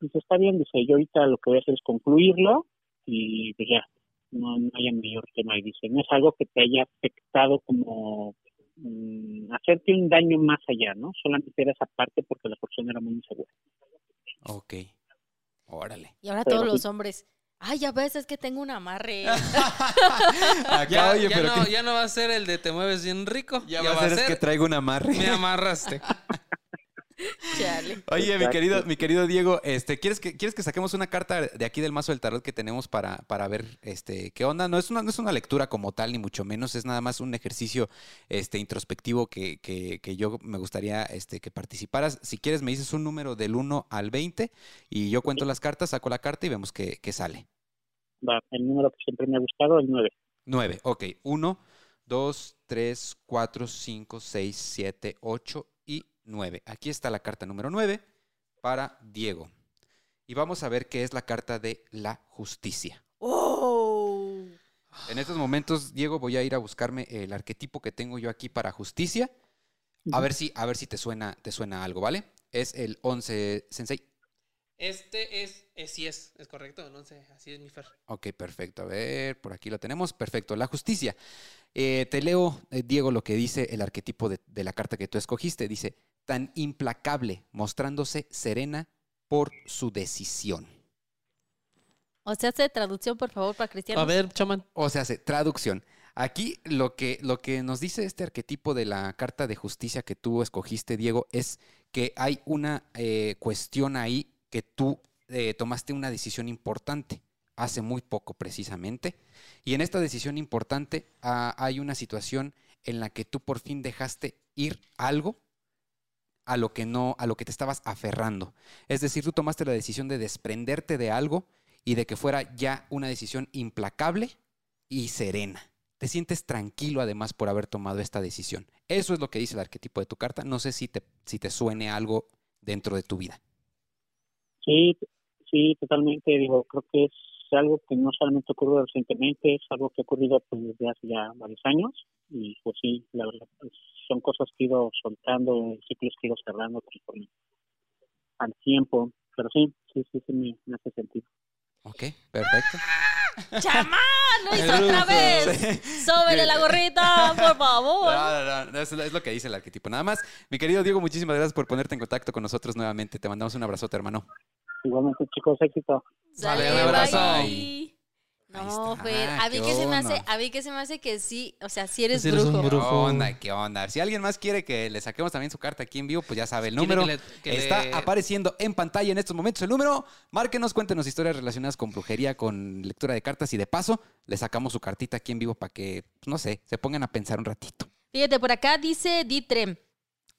Dice, está bien, dice, yo ahorita lo que voy a hacer es concluirlo y pues ya, no, no haya mayor tema. Y dice, no es algo que te haya afectado como mm, hacerte un daño más allá, ¿no? Solamente era esa parte porque la persona era muy insegura. Ok. Órale. Y ahora Pero todos sí. los hombres. Ay, ya ves, es que tengo un amarre. Acá, Ya, oye, ya pero no, que- ya no va a ser el de te mueves bien rico. ya va a ser es que traigo un amarre. me amarraste. Chale. Oye, mi querido, mi querido Diego, este, ¿quieres que, ¿quieres que saquemos una carta de aquí del mazo del tarot que tenemos para, para ver este, qué onda? No es, una, no es una lectura como tal, ni mucho menos, es nada más un ejercicio este, introspectivo que, que, que yo me gustaría este, que participaras. Si quieres, me dices un número del 1 al 20 y yo cuento las cartas, saco la carta y vemos qué, qué sale. Va, el número que siempre me ha gustado, el 9. 9, ok. 1, 2, 3, 4, 5, 6, 7, 8 y 9. Aquí está la carta número 9 para Diego. Y vamos a ver qué es la carta de la justicia. ¡Oh! En estos momentos, Diego, voy a ir a buscarme el arquetipo que tengo yo aquí para justicia. A ver si, a ver si te suena, te suena algo, ¿vale? Es el 11 Sensei. Este es, eh, sí es, es correcto, no sé, así es mi fer. Ok, perfecto. A ver, por aquí lo tenemos. Perfecto. La justicia. Eh, te leo, eh, Diego, lo que dice el arquetipo de, de la carta que tú escogiste. Dice, tan implacable, mostrándose serena por su decisión. O sea, hace traducción, por favor, para Cristiano. A ver, chaman. O sea, se- traducción. Aquí lo que, lo que nos dice este arquetipo de la carta de justicia que tú escogiste, Diego, es que hay una eh, cuestión ahí que tú eh, tomaste una decisión importante hace muy poco precisamente. Y en esta decisión importante ah, hay una situación en la que tú por fin dejaste ir algo a lo que no, a lo que te estabas aferrando. Es decir, tú tomaste la decisión de desprenderte de algo y de que fuera ya una decisión implacable y serena. ¿Te te sientes tranquilo además por haber tomado esta decisión. Eso es lo que dice el arquetipo de tu carta. No sé si te, si te suene algo dentro de tu vida. Sí, sí, totalmente. Digo, creo que es algo que no solamente ocurrió recientemente, es algo que ha ocurrido pues, desde hace ya varios años. Y pues sí, la verdad, pues, son cosas que he ido soltando, ciclos que he ido cerrando conforme al tiempo. Pero sí, sí, sí, sí, me, me hace sentido. Ok, perfecto. ¡Chamán! ¡Lo hizo otra vez! ¡Sóbele la gorrita, por favor! No, no, no, es, es lo que dice el arquetipo. Nada más, mi querido Diego, muchísimas gracias por ponerte en contacto con nosotros nuevamente. Te mandamos un abrazote, hermano. Igualmente, chicos, éxito. Sale, un abrazo. bye. No, Fer, a mí ¿qué que se me hace, a mí que se me hace que sí, o sea, si eres Sí eres un brujo. ¿Qué onda? ¿Qué onda? Si alguien más quiere que le saquemos también su carta aquí en vivo, pues ya sabe el número. que le- que está le- apareciendo en pantalla en estos momentos el número. Márquenos, cuéntenos historias relacionadas con brujería, con lectura de cartas y de paso le sacamos su cartita aquí en vivo para que, pues, no sé, se pongan a pensar un ratito. Fíjate, por acá dice Ditre.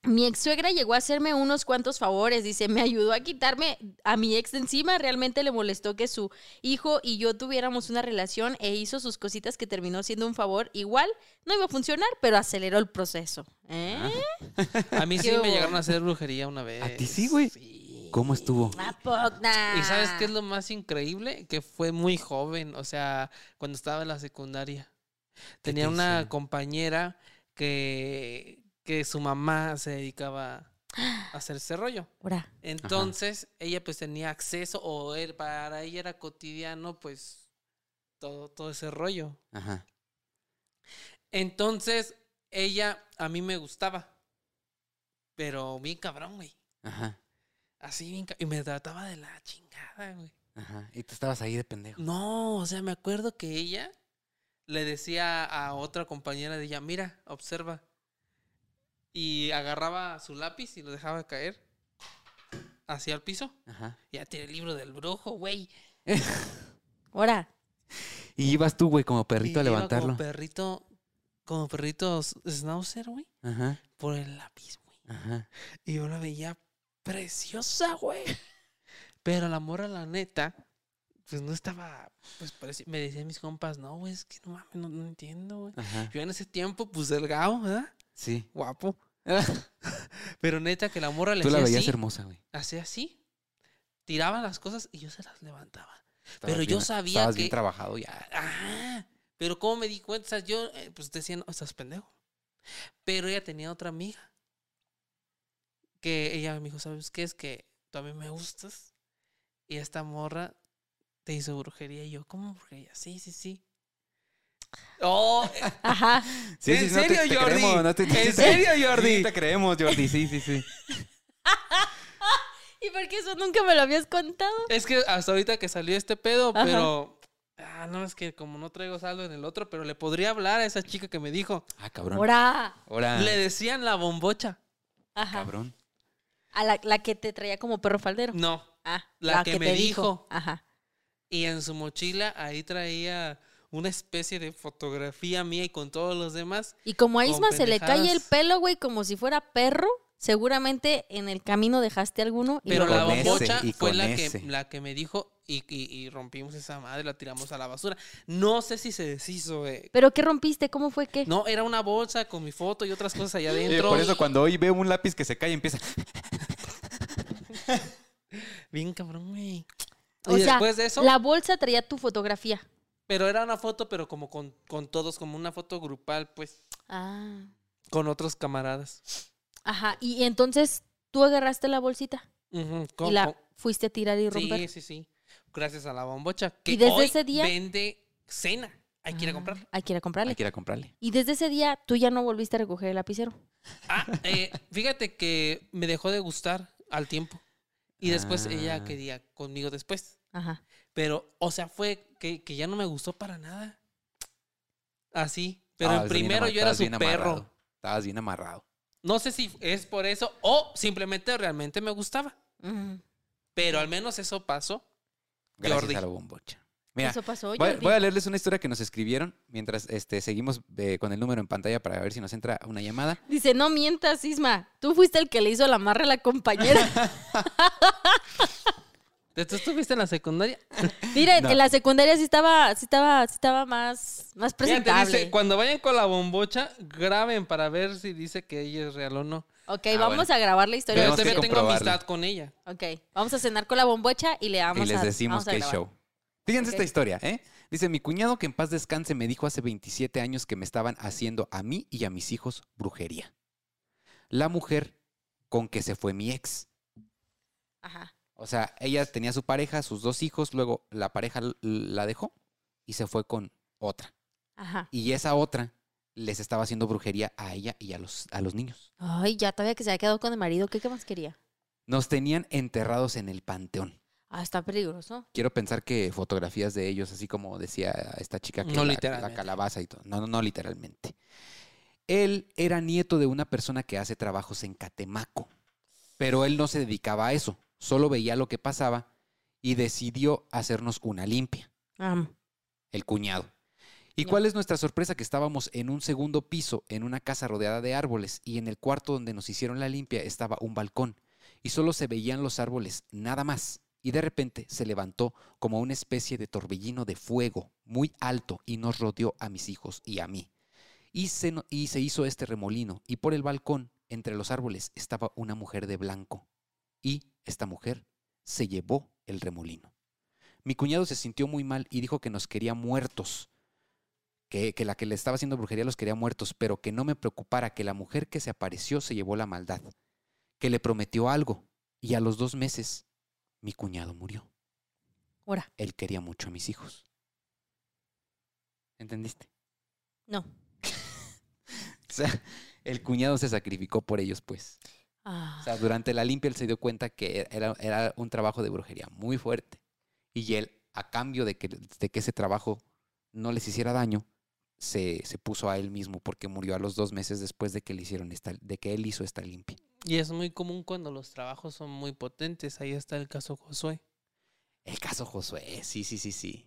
Mi ex suegra llegó a hacerme unos cuantos favores. Dice, me ayudó a quitarme a mi ex de encima. Realmente le molestó que su hijo y yo tuviéramos una relación e hizo sus cositas que terminó siendo un favor. Igual no iba a funcionar, pero aceleró el proceso. ¿Eh? A mí sí ¿Qué me llegaron a hacer brujería una vez. ¿A ti sí, güey? Sí. ¿Cómo estuvo? ¿Y sabes qué es lo más increíble? Que fue muy joven, o sea, cuando estaba en la secundaria. Tenía te una compañera que, que su mamá se dedicaba a hacer ese rollo. Entonces, ella pues tenía acceso, o él- para ella era cotidiano, pues, todo, todo ese rollo. Ajá. Entonces, ella a mí me gustaba. Pero bien cabrón, güey. Ajá. Así bien Y me trataba de la chingada, güey. Ajá. Y tú estabas ahí de pendejo. No, o sea, me acuerdo que ella le decía a otra compañera de ella, mira, observa. Y agarraba su lápiz y lo dejaba caer hacia el piso. Ajá. Ya tiene el libro del brujo, güey. ahora. Y ibas tú, güey, como perrito Y a iba levantarlo. Como perrito, como perrito schnauzer, güey, Ajá. por el lápiz, güey. Ajá. Y yo la veía preciosa, güey. Pero la morra, la neta, pues no estaba, pues me decían mis compas, no, güey, es que no mames, no, no entiendo, güey. Ajá. Yo en ese tiempo, pues delgado, ¿verdad? Sí. Guapo. Pero neta que la morra le Tú la hacía veías así, hermosa, güey. hacía así, tiraba las cosas y yo se las levantaba. Estabas Pero yo sabía Estabas que- bien trabajado ya. Ah, pero ¿cómo me di cuenta? O sea, yo, eh, pues decía, no, estás pendejo. Pero ella tenía otra amiga. Que ella me dijo, ¿sabes qué? Es que tú a mí me gustas. Y esta morra te hizo brujería. Y yo, ¿cómo brujería? Sí, sí, sí. Oh, eh, Ajá. Sí, ¿En sí, no te- serio, te Jordi? creemos, no te- ¿En sí serio, Sí, Jordi? te creemos, Jordi. Sí, sí, sí. ¿Y por qué eso nunca me lo habías contado? es que hasta ahorita que salió este pedo, Ajá. pero... Ah, no, es que como no traigo saldo en el otro, pero le podría hablar a esa chica que me dijo. Ah, cabrón. Ahora. Ahora. Le decían la bombocha. Ajá. Cabrón. A la, la que te traía como perro faldero. No, Ah, La que me te dijo. Ajá. Y en su mochila ahí traía una especie de fotografía mía y con todos los demás. Y como a Isma se le cae el pelo, güey, como si fuera perro, seguramente en el camino dejaste alguno. Y Pero la bombocha y fue la ese. que, la que me dijo y, y- y rompimos esa madre, la tiramos a la basura. No sé si se deshizo. eh. ¿Pero qué rompiste? ¿Cómo fue que? No, era una bolsa con mi foto y otras cosas allá Eh, adentro. por eso cuando hoy veo un lápiz que se cae empieza. Bien cabrón, güey. O y sea, después de eso, La bolsa traía tu fotografía. Pero era una foto, pero como con, con todos, como una foto grupal, pues, Ah. con otros camaradas. Ajá. Y entonces tú agarraste la bolsita Ujú, y con- la fuiste a tirar y romper. Sí, sí, sí. Gracias a la bombocha. Que ¿Y desde hoy ese día? vende cena. Hay que ir a Ah, comprarla. Hay que ir a comprarle. Hay que ir a comprarle. Y desde ese día tú ya no volviste a recoger el lapicero. Ah, eh, fíjate que me dejó de gustar al tiempo. Y después Ah. ella quería conmigo después. Ajá. Pero, o sea, fue que, que ya no me gustó para nada. Así. Pero el bien primero yo era su perro. amarrado. Estabas bien amarrado. No sé si es por eso o simplemente realmente me gustaba. Ujú. Pero al menos eso pasó. Gracias Jordi. a la bombocha. Mira, Eso pasó. voy, voy a leerles una historia que nos escribieron mientras este, seguimos eh, con el número en pantalla para ver si nos entra una llamada. Dice, no mientas, Isma. Tú fuiste el que le hizo la amarra a la compañera. ¿Tú estuviste en la secundaria? Miren, No. en la secundaria sí estaba, sí estaba, sí estaba más, más presentable. dice, cuando vayan con la bombocha, graben para ver si dice que ella es real o no. Ok, Ah, vamos bueno. a grabar la historia. Pero que todavía tengo amistad con ella. Ok, vamos a cenar con la bombocha y le vamos y les a decimos a que grabar. show. Fíjense esta historia, ¿eh? Dice, mi cuñado que en paz descanse me dijo hace 27 años que me estaban haciendo a mí y a mis hijos brujería. La mujer con que se fue mi ex. Ajá. O sea, ella tenía su pareja, sus dos hijos, luego la pareja la dejó y se fue con otra. Ajá. Y esa otra les estaba haciendo brujería a ella y a los, a los niños. Ay, ya todavía que se había quedado con el marido, ¿qué, qué más quería? Nos tenían enterrados en el panteón. Ah, está peligroso. Quiero pensar que fotografías de ellos, así como decía esta chica que No la- la, calabaza y todo. No, no, no literalmente. Él era nieto de una persona que hace trabajos en Catemaco, pero él no se dedicaba a eso, solo veía lo que pasaba y decidió hacernos una limpia, Ah, el cuñado. ¿Y cuál es nuestra sorpresa? Que estábamos en un segundo piso, en una casa rodeada de árboles, y en el cuarto donde nos hicieron la limpia estaba un balcón, y solo se veían los árboles, nada más. Y de repente se levantó como una especie de torbellino de fuego muy alto y nos rodeó a mis hijos y a mí. Y se, y se hizo este remolino, y por el balcón, entre los árboles, estaba una mujer de blanco. Y esta mujer se llevó el remolino. Mi cuñado se sintió muy mal y dijo que nos quería muertos, que, que la que le estaba haciendo brujería los quería muertos, pero que no me preocupara, que la mujer que se apareció se llevó la maldad, que le prometió algo, y a los dos meses mi cuñado murió. ahora, Él quería mucho a mis hijos. ¿Entendiste? no. O sea, el cuñado se sacrificó por ellos, pues. Ah, O sea, durante la limpia él se dio cuenta que era, era un trabajo de brujería muy fuerte. Y él, a cambio de que, de que ese trabajo no les hiciera daño, se, se puso a él mismo porque murió a los dos meses después de que, le hicieron esta, de que él hizo esta limpia. Y es muy común cuando los trabajos son muy potentes. Ahí está el caso Josué. El caso Josué, sí, sí, sí, sí.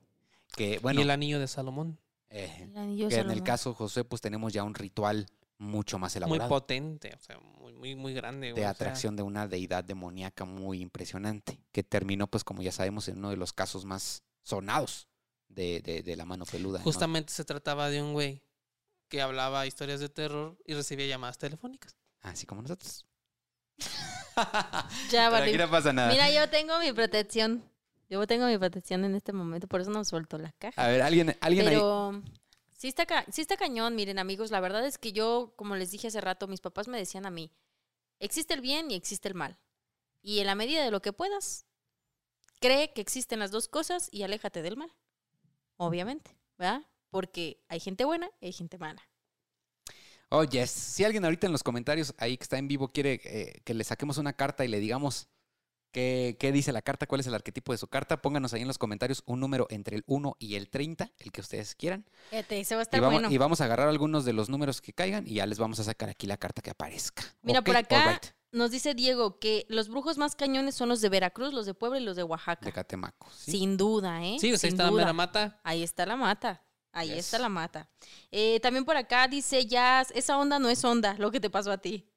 Que bueno, y el anillo de Salomón. eh, el anillo que en el Salomón. caso Josué pues tenemos ya un ritual mucho más Muy elaborado potente. O sea, muy, muy, muy grande. de o sea, atracción de una deidad demoníaca muy impresionante, que terminó pues como ya sabemos en uno de los casos más sonados de, de- de la mano peluda. ¿no? Justamente se trataba de un güey que hablaba historias de terror y recibía llamadas telefónicas. Así como nosotros. Ya, Pero vale. aquí no pasa nada. Mira, yo tengo mi protección. Yo tengo mi protección en este momento, por eso no suelto la caja. A ver, alguien, alguien ahí. Pero sí está, ca- sí está cañón, miren amigos, la verdad es que yo, como les dije hace rato, mis papás me decían a mí, existe el bien y existe el mal. Y en la medida de lo que puedas, cree que existen las dos cosas y aléjate del mal. Obviamente, ¿verdad? Porque hay gente buena y hay gente mala. Oh, yes. Si alguien ahorita en los comentarios ahí que está en vivo quiere eh, que le saquemos una carta y le digamos qué, qué dice la carta, cuál es el arquetipo de su carta, pónganos ahí en los comentarios un número entre el 1 y el 30, el que ustedes quieran. Fíjate, se va a Y estar vamos, bueno. y vamos a agarrar algunos de los números que caigan y ya les vamos a sacar aquí la carta que aparezca. Mira, por acá nos dice Diego que los brujos más cañones son los de Veracruz, los de Puebla y los de Oaxaca. De Catemaco. ¿sí? Sin duda, ¿eh? Sí, o sea, ahí está la mera mata. Ahí está la mata. Ahí Yes. está la mata. Eh, también por acá dice Jazz, esa onda no es onda, lo que te pasó a ti,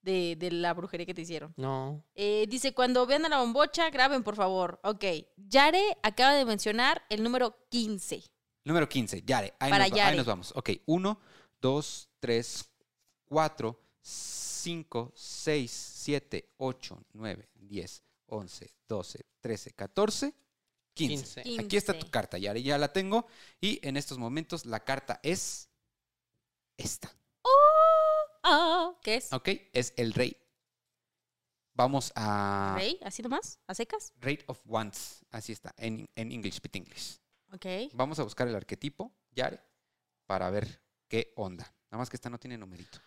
de, de la brujería que te hicieron. No. Eh, dice, cuando vean a la bombocha, graben, por favor. Ok. Yare acaba de mencionar el número 15. Número 15, Yare. Ahí, Para nos, Yare. ahí nos vamos. Ok, 1, 2, 3, 4, 5, 6, 7, 8, 9, 10, 11, 12, 13, 14, 15. 15. Aquí está tu 15. carta, Yare. Ya la tengo. Y en estos momentos la carta es esta. Ah, ¿Qué es? Ok, es el rey. Vamos a... ¿Rey? ¿Así nomás? ¿A secas? Rate of Wands. Así está, en, en English, Pit English. Ok. Vamos a buscar el arquetipo, Yare, para ver qué onda. Nada más que esta no tiene numerito.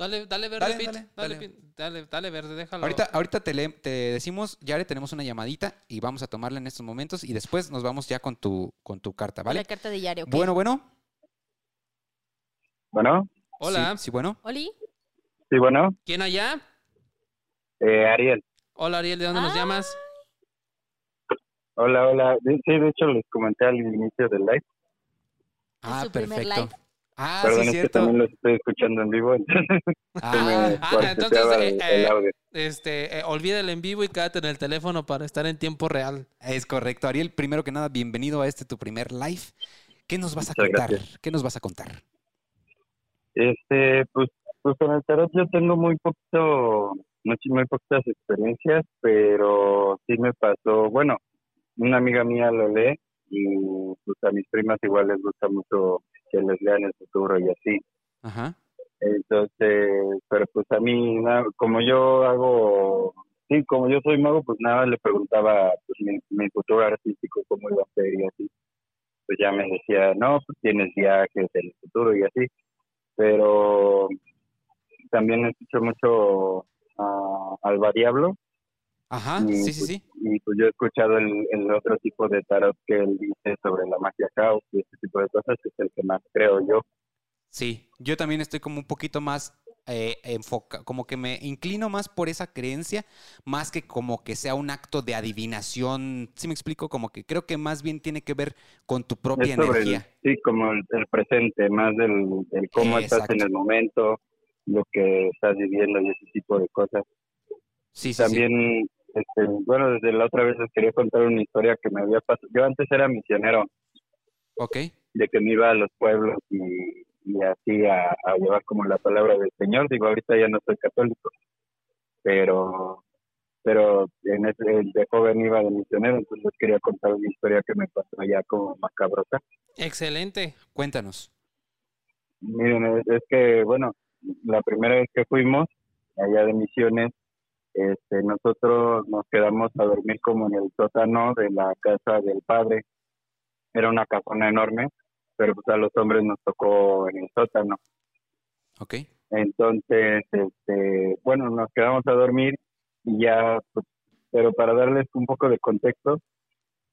Dale, dale verde, Dale, Pete. dale, Dale, dale. Dale, dale verde, déjalo. Ahorita, ahorita te, le- te decimos, Yare, tenemos una llamadita y vamos a tomarla en estos momentos y después nos vamos ya con tu, con tu carta, La ¿vale? carta de Yare, ok. Bueno, bueno. Bueno, Hola, Sí, sí, bueno. Oli. sí, bueno, ¿quién allá? eh, Ariel. Hola, Ariel, ¿de dónde nos llamas? Hola, hola. Sí, de hecho les comenté al inicio del live. Ah, su primer perfecto. live. Ah, Perdón, sí, es que también los estoy escuchando en vivo, entonces Ah, ah, entonces, el, eh, el eh, audio. Este, eh, olvida el en vivo y quédate en el teléfono para estar en tiempo real. es correcto. Ariel, primero que nada, bienvenido a este tu primer live. ¿Qué nos vas a Muchas contar? gracias. ¿Qué nos vas a contar? Este, pues, pues con el tarot yo tengo muy poquito, muy, muy poquitas experiencias, pero sí me pasó, bueno, una amiga mía lo lee y pues a mis primas igual les gusta mucho que les lean el futuro y así. Ajá. Entonces, pero pues a mí, como yo hago, sí, como yo soy mago, pues nada, le preguntaba pues, mi, mi futuro artístico, cómo iba a ser y así. Pues ya me decía, no, pues tienes viajes en el futuro y así. Pero también escucho mucho a Alba Diablo Ajá, y, sí, sí, pues, sí. y pues yo he escuchado el, el otro tipo de tarot que él dice sobre la magia caos y ese tipo de cosas, que es el que más creo yo. Sí, yo también estoy como un poquito más eh, enfoca, como que me inclino más por esa creencia, más que como que sea un acto de adivinación. ¿Sí me explico? Como que creo que más bien tiene que ver con tu propia el, energía. sí, como el, el presente, más del, del cómo estás en el momento, lo que estás viviendo y ese tipo de cosas. Sí, sí, sí. Este, bueno, desde la otra vez les quería contar una historia que me había pasado. Yo antes era misionero, Ok, de que me iba a los pueblos y, y así a, a llevar como la palabra del Señor. Digo, ahorita ya no soy católico, pero pero en ese, de joven iba de misionero, entonces quería contar una historia que me pasó allá como macabrosa. Excelente. cuéntanos. Miren, es, es que, bueno, la primera vez que fuimos allá de Misiones, este, nosotros nos quedamos a dormir como en el sótano de la casa del padre. Era una casona enorme, pero pues a los hombres nos tocó en el sótano. Ok, Entonces, este, bueno, nos quedamos a dormir y ya, pues, pero para darles un poco de contexto,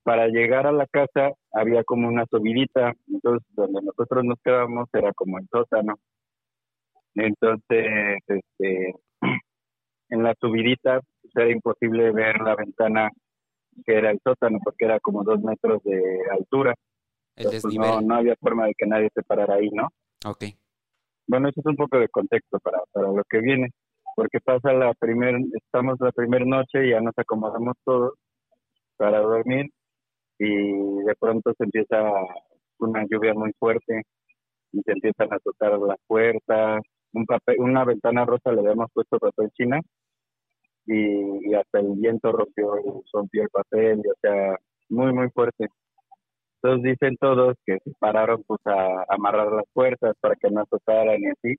para llegar a la casa había como una subidita, entonces donde nosotros nos quedábamos era como el sótano. Entonces, este, en la subidita pues, era imposible ver la ventana que era el sótano porque era como dos metros de altura. el Entonces, pues, no, no había forma de que nadie se parara ahí, ¿no? Ok, Bueno, eso es un poco de contexto para, para lo que viene, porque pasa la primer, estamos la primera noche y ya nos acomodamos todos para dormir y de pronto se empieza una lluvia muy fuerte y se empiezan a tocar las puertas, un papel, una ventana rosa le habíamos puesto papel china y, y hasta el viento rompió, rompió el papel, y, o sea, muy muy fuerte. Entonces dicen todos que se pararon pues a amarrar las puertas para que no azotaran y así.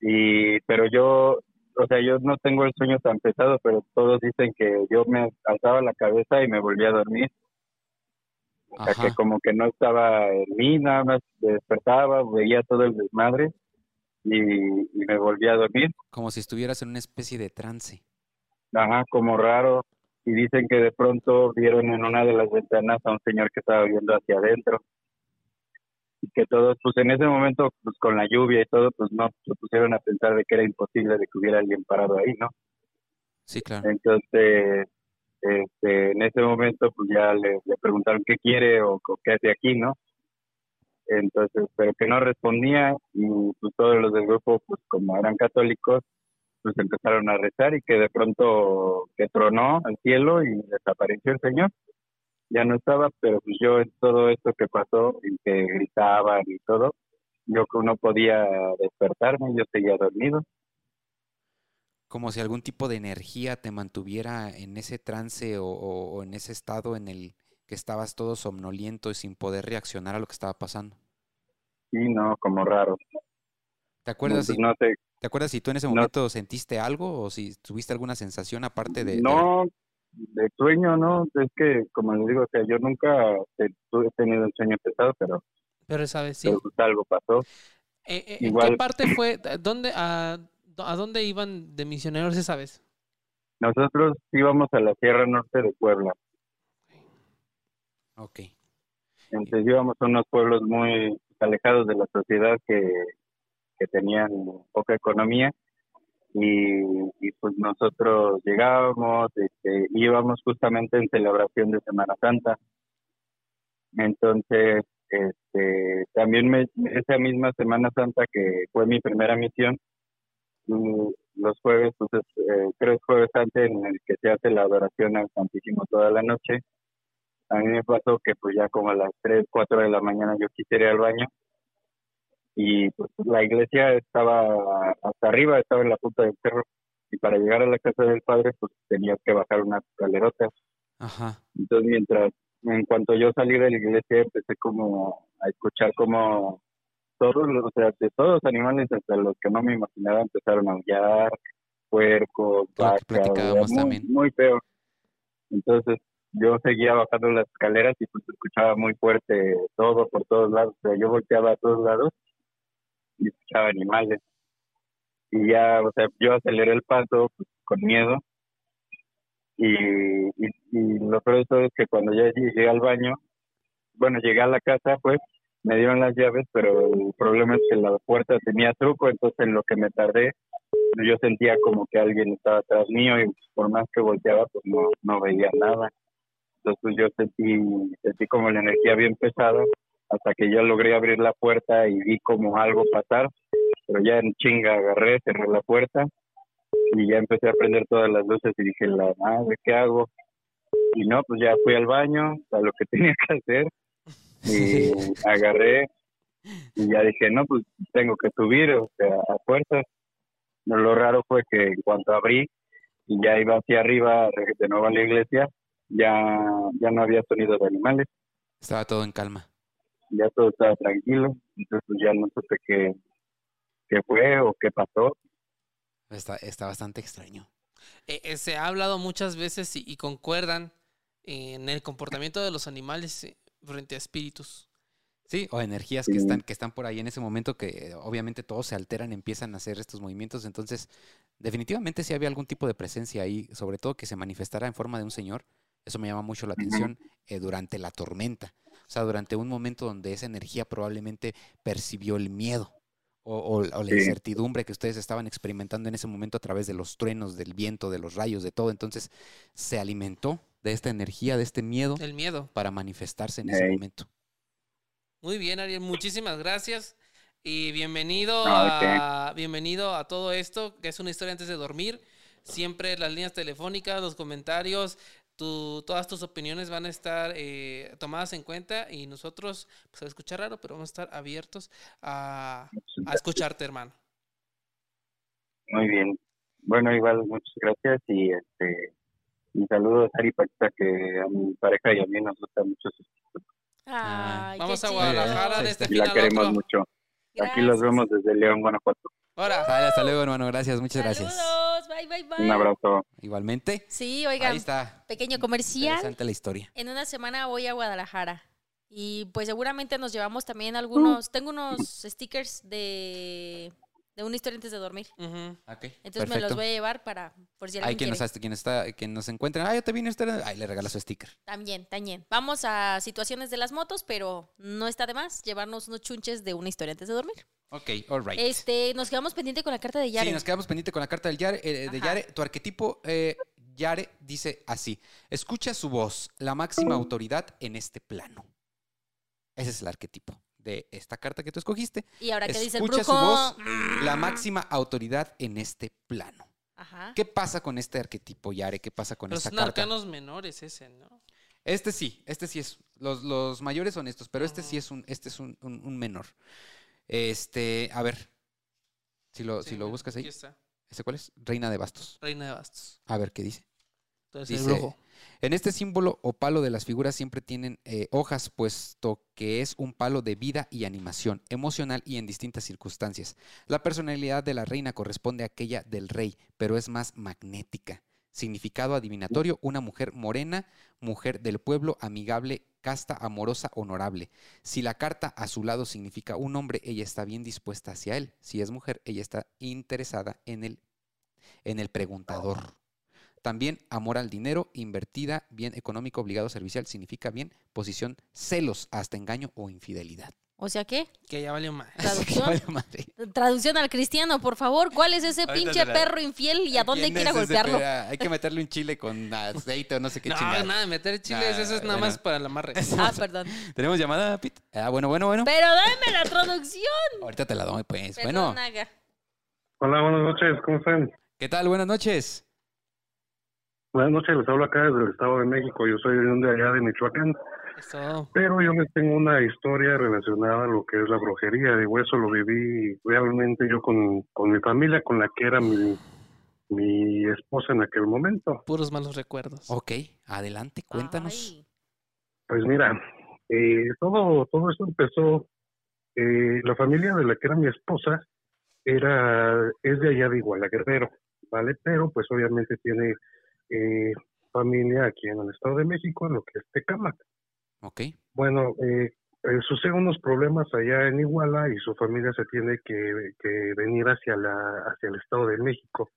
Y, pero yo, o sea, yo no tengo el sueño tan pesado, pero todos dicen que yo me alzaba la cabeza y me volvía a dormir. O sea, Ajá. que como que no estaba en mí, nada más despertaba, veía todo el desmadre y, y me volvía a dormir. como si estuvieras en una especie de trance. Ajá, como raro. Y dicen que de pronto vieron en una de las ventanas a un señor que estaba viendo hacia adentro. Y que todos, pues en ese momento, pues con la lluvia y todo, pues no se pusieron a pensar de que era imposible de que hubiera alguien parado ahí, ¿no? Sí, claro. Entonces, este, en ese momento, pues ya le, le preguntaron qué quiere o, o qué hace aquí, ¿no? Entonces, pero que no respondía y pues todos los del grupo, pues como eran católicos, pues empezaron a rezar y que de pronto que tronó al cielo y desapareció el Señor. Ya no estaba, pero pues yo en todo esto que pasó y que gritaban y todo, yo que no podía despertarme, yo seguía dormido. Como si algún tipo de energía te mantuviera en ese trance o, en ese estado en el que estabas todo somnoliento y sin poder reaccionar a lo que estaba pasando. Y no, como raro. ¿Te acuerdas, Pues si, no sé, ¿te acuerdas si tú en ese no- momento sentiste algo o si tuviste alguna sensación aparte de... No, de sueño no, es que como les digo, o sea, yo nunca he, he tenido el sueño pesado, pero, Pero esa vez sí. pero pues algo pasó. Eh, eh, ¿En qué igual- parte fue? ¿Dónde, a, ¿A dónde iban de misioneros esa vez? Nosotros íbamos a la Sierra Norte de Puebla, Ok. entonces íbamos a unos pueblos muy alejados de la sociedad que, que tenían poca economía y, pues nosotros llegábamos, este, íbamos justamente en celebración de Semana Santa. Entonces, este, también me, esa misma Semana Santa que fue mi primera misión, los jueves, pues es, eh, tres jueves antes en el que se hace la adoración al Santísimo toda la noche. A mí me pasó que pues ya como a las 3, 4 de la mañana yo quisiera ir al baño y pues la iglesia estaba hasta arriba, estaba en la punta del cerro y para llegar a la casa del padre pues tenías que bajar unas escalerotas. Ajá. Entonces mientras, en cuanto yo salí de la iglesia empecé como a escuchar como todos los, o sea, de todos los animales hasta los que no me imaginaba empezaron a aullar, puercos, vacas, muy, muy feo. Entonces yo seguía bajando las escaleras y pues escuchaba muy fuerte todo por todos lados, o sea, yo volteaba a todos lados y escuchaba animales. Y ya, o sea, yo aceleré el paso pues, con miedo. Y, y, lo peor de todo es que cuando ya llegué al baño, bueno, llegué a la casa, pues me dieron las llaves, pero el problema es que la puerta tenía truco, entonces en lo que me tardé, yo sentía como que alguien estaba atrás mío y por más que volteaba, pues no, no veía nada. Entonces yo sentí, sentí como la energía bien pesada hasta que yo logré abrir la puerta y vi como algo pasar, pero ya en chinga agarré, cerré la puerta y ya empecé a prender todas las luces y dije, la madre, ¿qué hago? Y no, pues ya fui al baño, a lo que tenía que hacer y agarré y ya dije, no, pues tengo que subir, o sea, a fuerzas. Lo raro fue que en cuanto abrí y ya iba hacia arriba de nuevo a la iglesia, ya, ya no había sonido de animales, Estaba todo en calma. ya todo estaba tranquilo, entonces ya no supe qué, qué fue o qué pasó. Está, está bastante extraño. Eh, eh, se ha hablado muchas veces y, y concuerdan en el comportamiento de los animales eh, frente a espíritus. Sí, o energías que están, que están por ahí en ese momento que eh, obviamente todos se alteran, empiezan a hacer estos movimientos. Entonces, definitivamente sí había algún tipo de presencia ahí, sobre todo que se manifestara en forma de un señor. Eso me llama mucho la atención eh, durante la tormenta. O sea, durante un momento donde esa energía probablemente percibió el miedo o, o- o la Sí. incertidumbre que ustedes estaban experimentando en ese momento a través de los truenos, del viento, de los rayos, de todo. Entonces, se alimentó de esta energía, de este miedo El miedo. para manifestarse en ese momento. Muy bien, Ariel, muchísimas gracias. Y bienvenido, bienvenido a todo esto, que es una historia antes de dormir. Siempre las líneas telefónicas, los comentarios, tu- todas tus opiniones van a estar eh, tomadas en cuenta y nosotros, pues a escuchar raro, pero vamos a estar abiertos a, a escucharte, hermano. Muy bien. Bueno, igual muchas gracias y este y saludos a Ari Paquita que a mi pareja y a mí nos gusta mucho su Ay, Vamos a. Guadalajara Ahí de está. este y la queremos otro. mucho. Aquí los vemos desde León, Guanajuato. Ahora, Sale, hasta luego, hermano. Gracias, muchas gracias. Saludos, bye, bye, bye. Un abrazo. Igualmente. Sí, Ahí oigan, está. pequeño comercial. Interesante la historia. En una semana voy a Guadalajara. Y pues seguramente nos llevamos también algunos. Tengo unos stickers de, de una historia antes de dormir. ujú. Entonces me los voy a llevar para. Por si alguien Hay quien nos, quiere. hace- quien está, quien nos encuentren. Ah, yo te vine a estar. Ahí le regala su sticker. También, también. Vamos a situaciones de las motos, pero no está de más llevarnos unos chunches de una historia antes de dormir. Ok, all right. Este, nos quedamos pendiente con la carta de Yare. Sí, nos quedamos pendiente con la carta del Yare, eh, de Ajá. Yare. Tu arquetipo eh, Yare dice así: Escucha su voz, la máxima autoridad en este plano. Ese es el arquetipo de esta carta que tú escogiste. y ahora que dice el Escucha brujo. su voz, la máxima autoridad en este plano. Ajá. ¿Qué pasa con este arquetipo, Yare? ¿Qué pasa con Pero esta son carta? arcanos menores ese, ¿no? Este sí, este sí es. Los, los mayores son estos, pero este sí es un, este es un, un- un menor. Este, a ver. Si lo, Sí, si lo buscas ahí. Está, ¿Este cuál es? Reina de bastos. Reina de Bastos. A ver qué dice. Entonces Dice- el brujo. En este símbolo o palo de las figuras siempre tienen eh, hojas, puesto que es un palo de vida y animación, emocional y en distintas circunstancias. La personalidad de la reina corresponde a aquella del rey, pero es más magnética. Significado adivinatorio, una mujer morena, mujer del pueblo, amigable, casta, amorosa, honorable. Si la carta a su lado significa un hombre, ella está bien dispuesta hacia él. Si es mujer, ella está interesada en el, en el preguntador. También amor al dinero, invertida, bien económico, obligado, servicial, significa bien, posición, celos, hasta engaño o infidelidad. O sea, ¿qué? Que ya valió más. Traducción. Vale, madre. Traducción al cristiano, por favor. ¿Cuál es ese Ahorita pinche la- perro infiel y a dónde ¿Quién quiere golpearlo? pe- Hay que meterle un chile con aceite o no sé qué No, chingada. nada de meter chiles, Ah, eso es nada bueno. más para el amarre. Ah, perdón. ¿Tenemos llamada, Pete? Ah, bueno, bueno, bueno. Pero dame la traducción. Ahorita te la doy, pues. Perdón, Bueno, Naga. Hola, buenas noches, ¿cómo están? ¿qué tal? Buenas noches. Buenas noches, les hablo acá desde el Estado de México. Yo soy de allá de Michoacán, Eso. pero yo les tengo una historia relacionada a lo que es la brujería. Digo, eso lo viví realmente yo con, con mi familia, con la que era mi, mi esposa en aquel momento. Puros malos recuerdos. Ok, adelante, cuéntanos. Ay. Pues mira, eh, todo, todo eso empezó, eh, la familia de la que era mi esposa era, es de allá de Iguala Guerrero, ¿vale? Pero pues obviamente tiene eh, familia aquí en el Estado de México, en lo que es Tecámac. Ok, Bueno, eh, eh, suceden unos problemas allá en Iguala y su familia se tiene que, que venir hacia, la, hacia el Estado de México.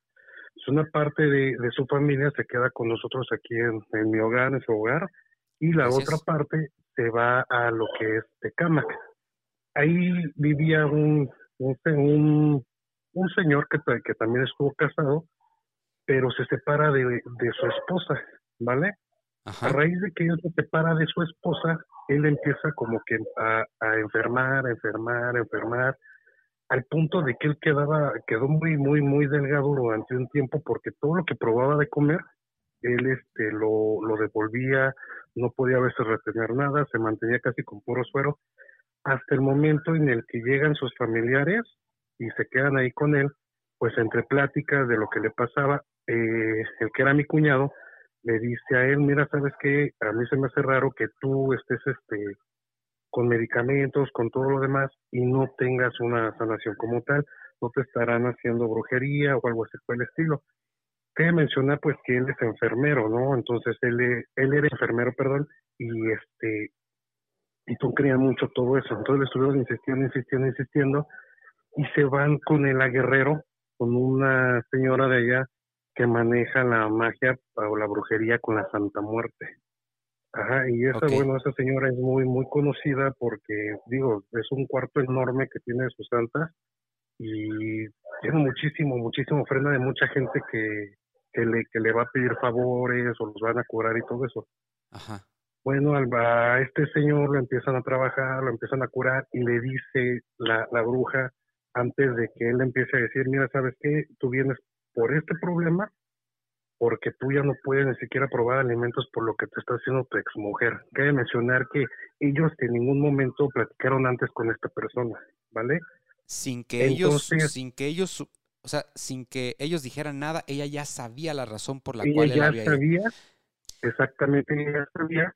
Una parte de, de su familia se queda con nosotros aquí en, en mi hogar, en su hogar, y la Gracias. otra parte se va a lo que es Tecámac. Ahí vivía un, un, un, señor que, que también estuvo casado, pero se separa de, de su esposa, ¿vale? A raíz de que él se separa de su esposa, él empieza como que a, enfermar, enfermar, enfermar, al punto de que él quedaba, quedó muy, muy, muy delgado durante un tiempo porque todo lo que probaba de comer, él este lo, lo devolvía, no podía a veces retener nada, se mantenía casi con puro suero, hasta el momento en el que llegan sus familiares y se quedan ahí con él, pues entre pláticas de lo que le pasaba, eh, el que era mi cuñado, le dice a él, mira, sabes qué, a mí se me hace raro que tú estés este con medicamentos, con todo lo demás y no tengas una sanación como tal, no te estarán haciendo brujería o algo así por el estilo. Te menciona pues que él es enfermero, ¿no? Entonces él, él era enfermero, perdón, y este y tú creían mucho todo eso. Entonces le estuvieron insistiendo, insistiendo, insistiendo y se van con el aguerrero, con una señora de allá que maneja la magia o la brujería con la Santa Muerte. Ajá, y esa, bueno, esa señora es muy, muy conocida porque, digo, es un cuarto enorme que tiene sus santas y tiene muchísimo, muchísimo ofrenda de mucha gente que, que, le, que le va a pedir favores o los van a curar y todo eso. Ajá. Bueno, a este señor lo empiezan a trabajar, lo empiezan a curar y le dice la, la bruja antes de que él le empiece a decir, mira, ¿sabes qué? Tú vienes por este problema porque tú ya no puedes ni siquiera probar alimentos por lo que te está haciendo tu exmujer. Cabe mencionar que ellos en ningún momento platicaron antes con esta persona, ¿vale? Sin que ellos, Entonces- sin que ellos, o sea, sin que ellos dijeran nada, ella ya sabía la razón por la ella cual él ya había ido. sabía, exactamente, ella sabía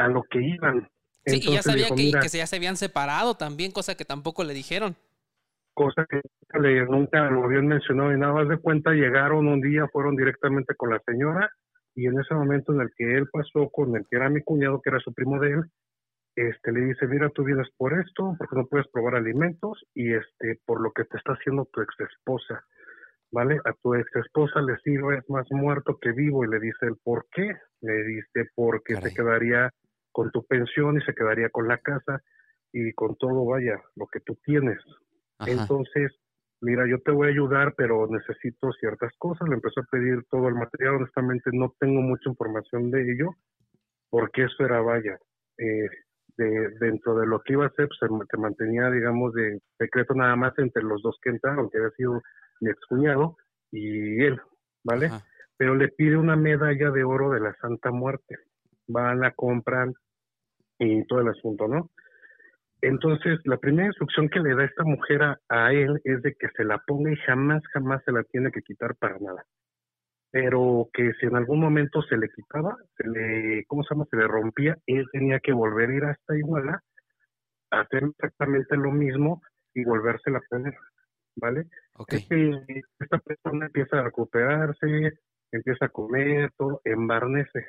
a lo que iban. Sí, y ya Entonces sabía dijo, que, "Mira, que se- ya se habían separado también, cosa que tampoco le dijeron. Cosa que nunca le- nunca lo habían mencionado y nada más de cuenta llegaron un día, fueron directamente con la señora y en ese momento en el que él pasó con el que era mi cuñado, que era su primo de él, este le dice, mira, tú vienes por esto, porque no puedes probar alimentos y este por lo que te está haciendo tu ex esposa, ¿vale? A tu ex esposa le sirve más muerto que vivo y le dice el por qué, le dice porque Caray. se quedaría con tu pensión y se quedaría con la casa y con todo, vaya, lo que tú tienes. Ajá. Entonces, mira, yo te voy a ayudar, pero necesito ciertas cosas. Le empezó a pedir todo el material. Honestamente, no tengo mucha información de ello, porque eso era, vaya, eh, de, dentro de lo que iba a hacer, pues, se, se mantenía, digamos, de secreto nada más entre los dos que entraron, que había sido mi excuñado y él, ¿vale? Ajá. pero le pide una medalla de oro de la Santa Muerte. Van, la compran y todo el asunto, ¿no? Entonces, la primera instrucción que le da esta mujer a, a él es de que se la ponga y jamás, jamás se la tiene que quitar para nada. Pero que si en algún momento se le quitaba, se le, ¿cómo se llama? Se le rompía, él tenía que volver a ir hasta Iguala, hacer exactamente lo mismo y volvérsela a poner, ¿vale? Ok. Este, esta persona empieza a recuperarse, empieza a comer, todo, embarnece.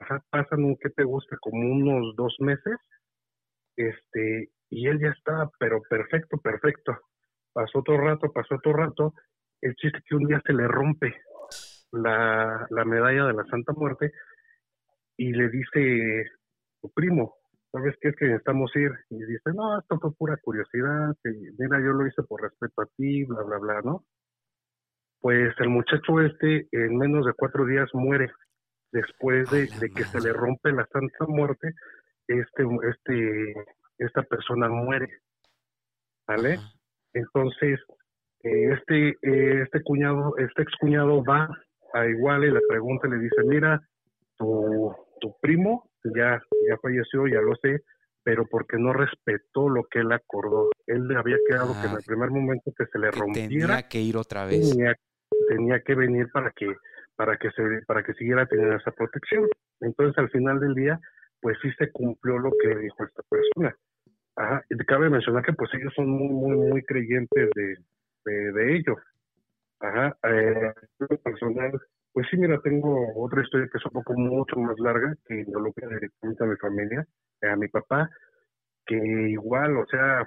Ajá, pasan un que te gusta como unos dos meses, este, y él ya está, pero perfecto, perfecto. Pasó otro rato, pasó otro rato, el chiste es que un día se le rompe la, la medalla de la Santa Muerte y le dice su primo, ¿sabes qué? Es que necesitamos ir. Y dice, no, esto fue pura curiosidad, y mira, yo lo hice por respeto a ti, bla, bla, bla, ¿no? Pues el muchacho este en menos de cuatro días muere después de, que se le rompe la santa muerte, este, este, esta persona muere, ¿vale? Ajá. Entonces, eh, este, eh, este cuñado, este excuñado va a igual y le pregunta, le dice, mira, tu, tu primo ya, ya falleció, ya lo sé, pero porque no respetó lo que él acordó. Él le había quedado que en Ah, el primer momento que se le Que rompiera, tenía que ir otra vez. tenía, tenía que venir para que, para que se, para que siguiera teniendo esa protección. Entonces, al final del día, pues sí se cumplió lo que dijo esta persona. Ajá, y cabe mencionar que pues ellos son muy, muy, muy creyentes de, de, de ello. Ajá, eh, personal, pues sí, mira, tengo otra historia que es un poco mucho más larga, que involucra directamente a mi familia, eh, a mi papá, que igual, o sea,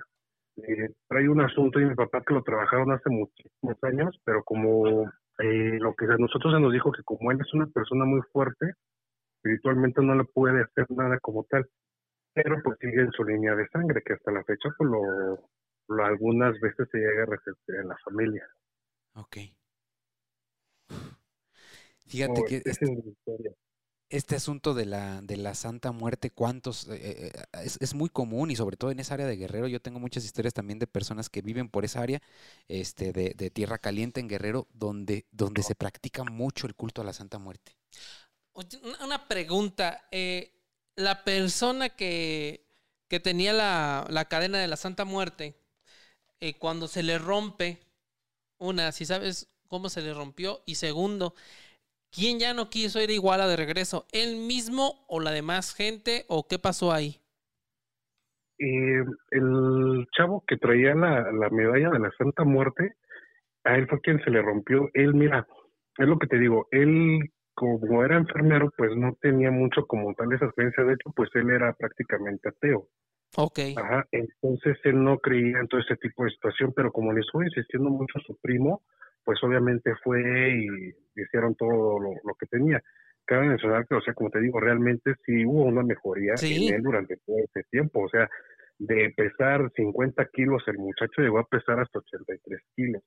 eh, trae un asunto y mi papá que lo trabajaron hace muchísimos años, pero como eh, lo que a nosotros se nos dijo que como él es una persona muy fuerte, espiritualmente no le puede hacer nada como tal, pero pues sigue en su línea de sangre, que hasta la fecha pues lo, lo algunas veces se llega a resentir en la familia. Ok. Fíjate Como que este, es este asunto de la, de la Santa Muerte, ¿cuántos? eh, eh, es, es muy común y sobre todo en esa área de Guerrero. Yo tengo muchas historias también de personas que viven por esa área este, de, de Tierra Caliente en Guerrero, donde, donde se practica mucho el culto a la Santa Muerte. Una- pregunta. eh, la persona que, que tenía la, la cadena de la Santa Muerte, eh, cuando se le rompe, una, si sabes cómo se le rompió, y segundo, ¿quién ya no quiso ir a Iguala de regreso? ¿Él mismo o la demás gente? ¿O qué pasó ahí? Eh, el chavo que traía la, la medalla de la Santa Muerte, a él fue quien se le rompió. Él, mira, es lo que te digo, él como era enfermero, pues no tenía mucho como tal esa experiencia. De hecho, pues él era prácticamente ateo. Ok. Ajá, entonces él no creía en todo ese tipo de situación, pero como le estuvo insistiendo mucho su primo, pues obviamente fue y hicieron todo lo, lo que tenía. Cabe mencionar que, o sea, como te digo, realmente sí hubo una mejoría Sí. en él durante todo ese tiempo. O sea, de pesar 50 kilos, el muchacho llegó a pesar hasta 83 kilos.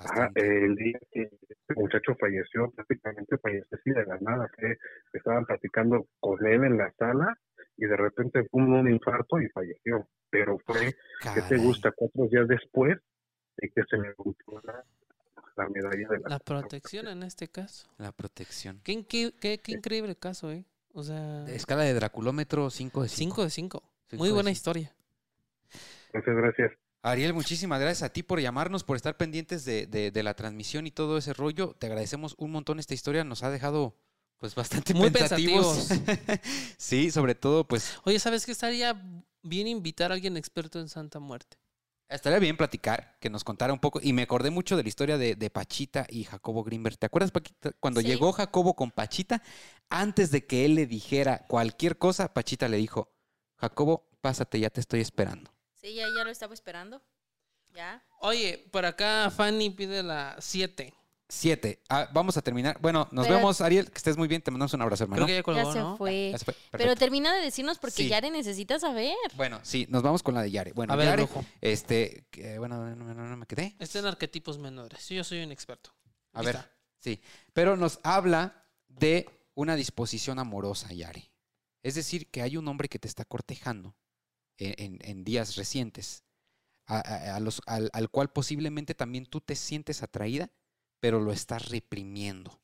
Ajá, Bastante. el día que este muchacho falleció, prácticamente falleció así de la nada. Fue, estaban platicando con él en la sala y de repente fue un, infarto y falleció. Pero fue, ¿qué te gusta? Cuatro días después de que se le rompió la, la medalla de la La protección en este caso. La protección. Qué, qué- qué increíble caso, ¿eh? O sea, Escala de Draculómetro 5 de 5. 5 de 5. Cinco Muy buena cinco. historia. Muchas gracias. Ariel, muchísimas gracias a ti por llamarnos, por estar pendientes de, de- de la transmisión y todo ese rollo. Te agradecemos un montón esta historia, nos ha dejado pues bastante Muy pensativos. sí, sobre todo pues Oye, ¿sabes qué estaría bien invitar a alguien experto en Santa Muerte? estaría bien platicar, que nos contara un poco. Y me acordé mucho de la historia de, de Pachita y Jacobo Grimberg. ¿Te acuerdas, Paquita? Cuando Sí. llegó Jacobo con Pachita, antes de que él le dijera cualquier cosa, Pachita le dijo, Jacobo, pásate, ya te estoy esperando. Sí, ya, ya lo estaba esperando. Ya. Oye, por acá Fanny pide la 7. Siete. Ah, vamos a terminar. Bueno, nos Pero- vemos, Ariel, que estés muy bien. Te mandamos un abrazo, hermano. Creo que ya colgó, ya se ¿no? fue. Ya se fue. Pero Perfecto. termina de decirnos porque Sí. Yare necesita saber. Bueno, sí, nos vamos con la de Yare. Bueno, A ver, Yare, este, que, bueno, no, no- no me quedé. Está en arquetipos menores. Yo soy un experto. A Ahí ver, está. sí. Pero nos habla de una disposición amorosa, Yare. Es decir, que hay un hombre que te está cortejando en, días recientes, a- a- a los- al, al cual posiblemente también tú te sientes atraída, pero lo estás reprimiendo.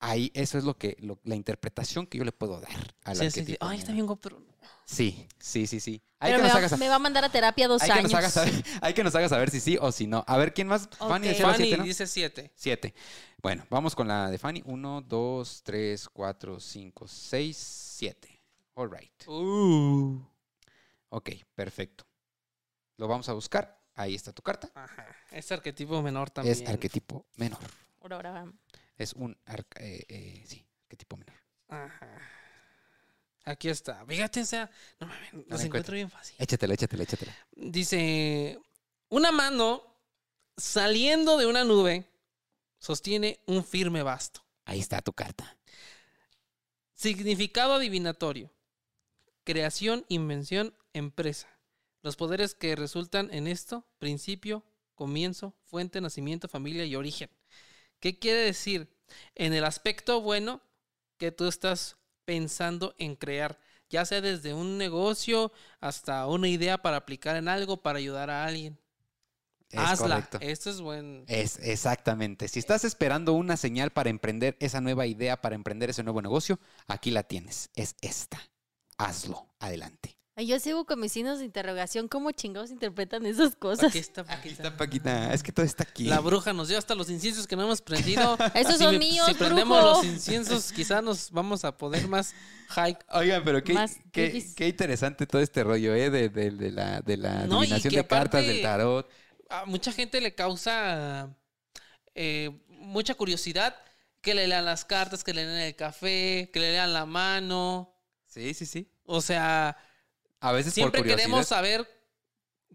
Ahí, eso es lo que, lo- la interpretación que yo le puedo dar al Sí, sí, sí. arquetipo Ay, está bien guapo, pero... Sí, sí, sí, sí. Hay Pero que me nos va, hagas me va a mandar a terapia dos hay que, años. nos hagas saber, hay que nos hagas saber si sí o si no. A ver, ¿quién más? Fanny la siete, dice 7. Siete. Bueno, vamos con la de Fanny. Uno, dos, tres, cuatro, cinco, seis, siete. All right. Uh. Ok, perfecto. Lo vamos a buscar. Ahí está tu carta. Ajá. Es arquetipo menor también. Es arquetipo menor. Por ahora vamos. Es un arca- eh, eh, sí, arquetipo menor. Ajá. Aquí está. Fíjate, o sea, no mames, los encuentro. encuentro bien fácil. Échatela, échatela, échatela. Dice, una mano saliendo de una nube sostiene un firme basto. Ahí está tu carta. Significado adivinatorio. creación, invención, empresa. Los poderes que resultan en esto, principio, comienzo, fuente, nacimiento, familia y origen. ¿Qué quiere decir? En el aspecto bueno que tú estás pensando en crear, ya sea desde un negocio hasta una idea para aplicar en algo para ayudar a alguien. Es Hazla. correcto. Esto es buen. Es exactamente. Si estás esperando una señal para emprender esa nueva idea, para emprender ese nuevo negocio, aquí la tienes. Es esta. Hazlo. Adelante. Ay, yo sigo con mis signos de interrogación. ¿Cómo chingados interpretan esas cosas? Aquí está, Aquí Paquita. está Paquita. Es que todo está aquí. La bruja nos dio hasta los inciensos que no hemos prendido. Esos Si son me- míos, Si prendemos los inciensos, quizá nos vamos a poner más high. Oigan, pero qué, qué, qué interesante todo este rollo, ¿eh? De, de- de la, de la No, adivinación de cartas, del tarot. A mucha gente le causa eh, mucha curiosidad que le lean las cartas, que le lean el café, que le lean la mano. Sí, sí, sí. O sea, A veces siempre por curiosidad. queremos saber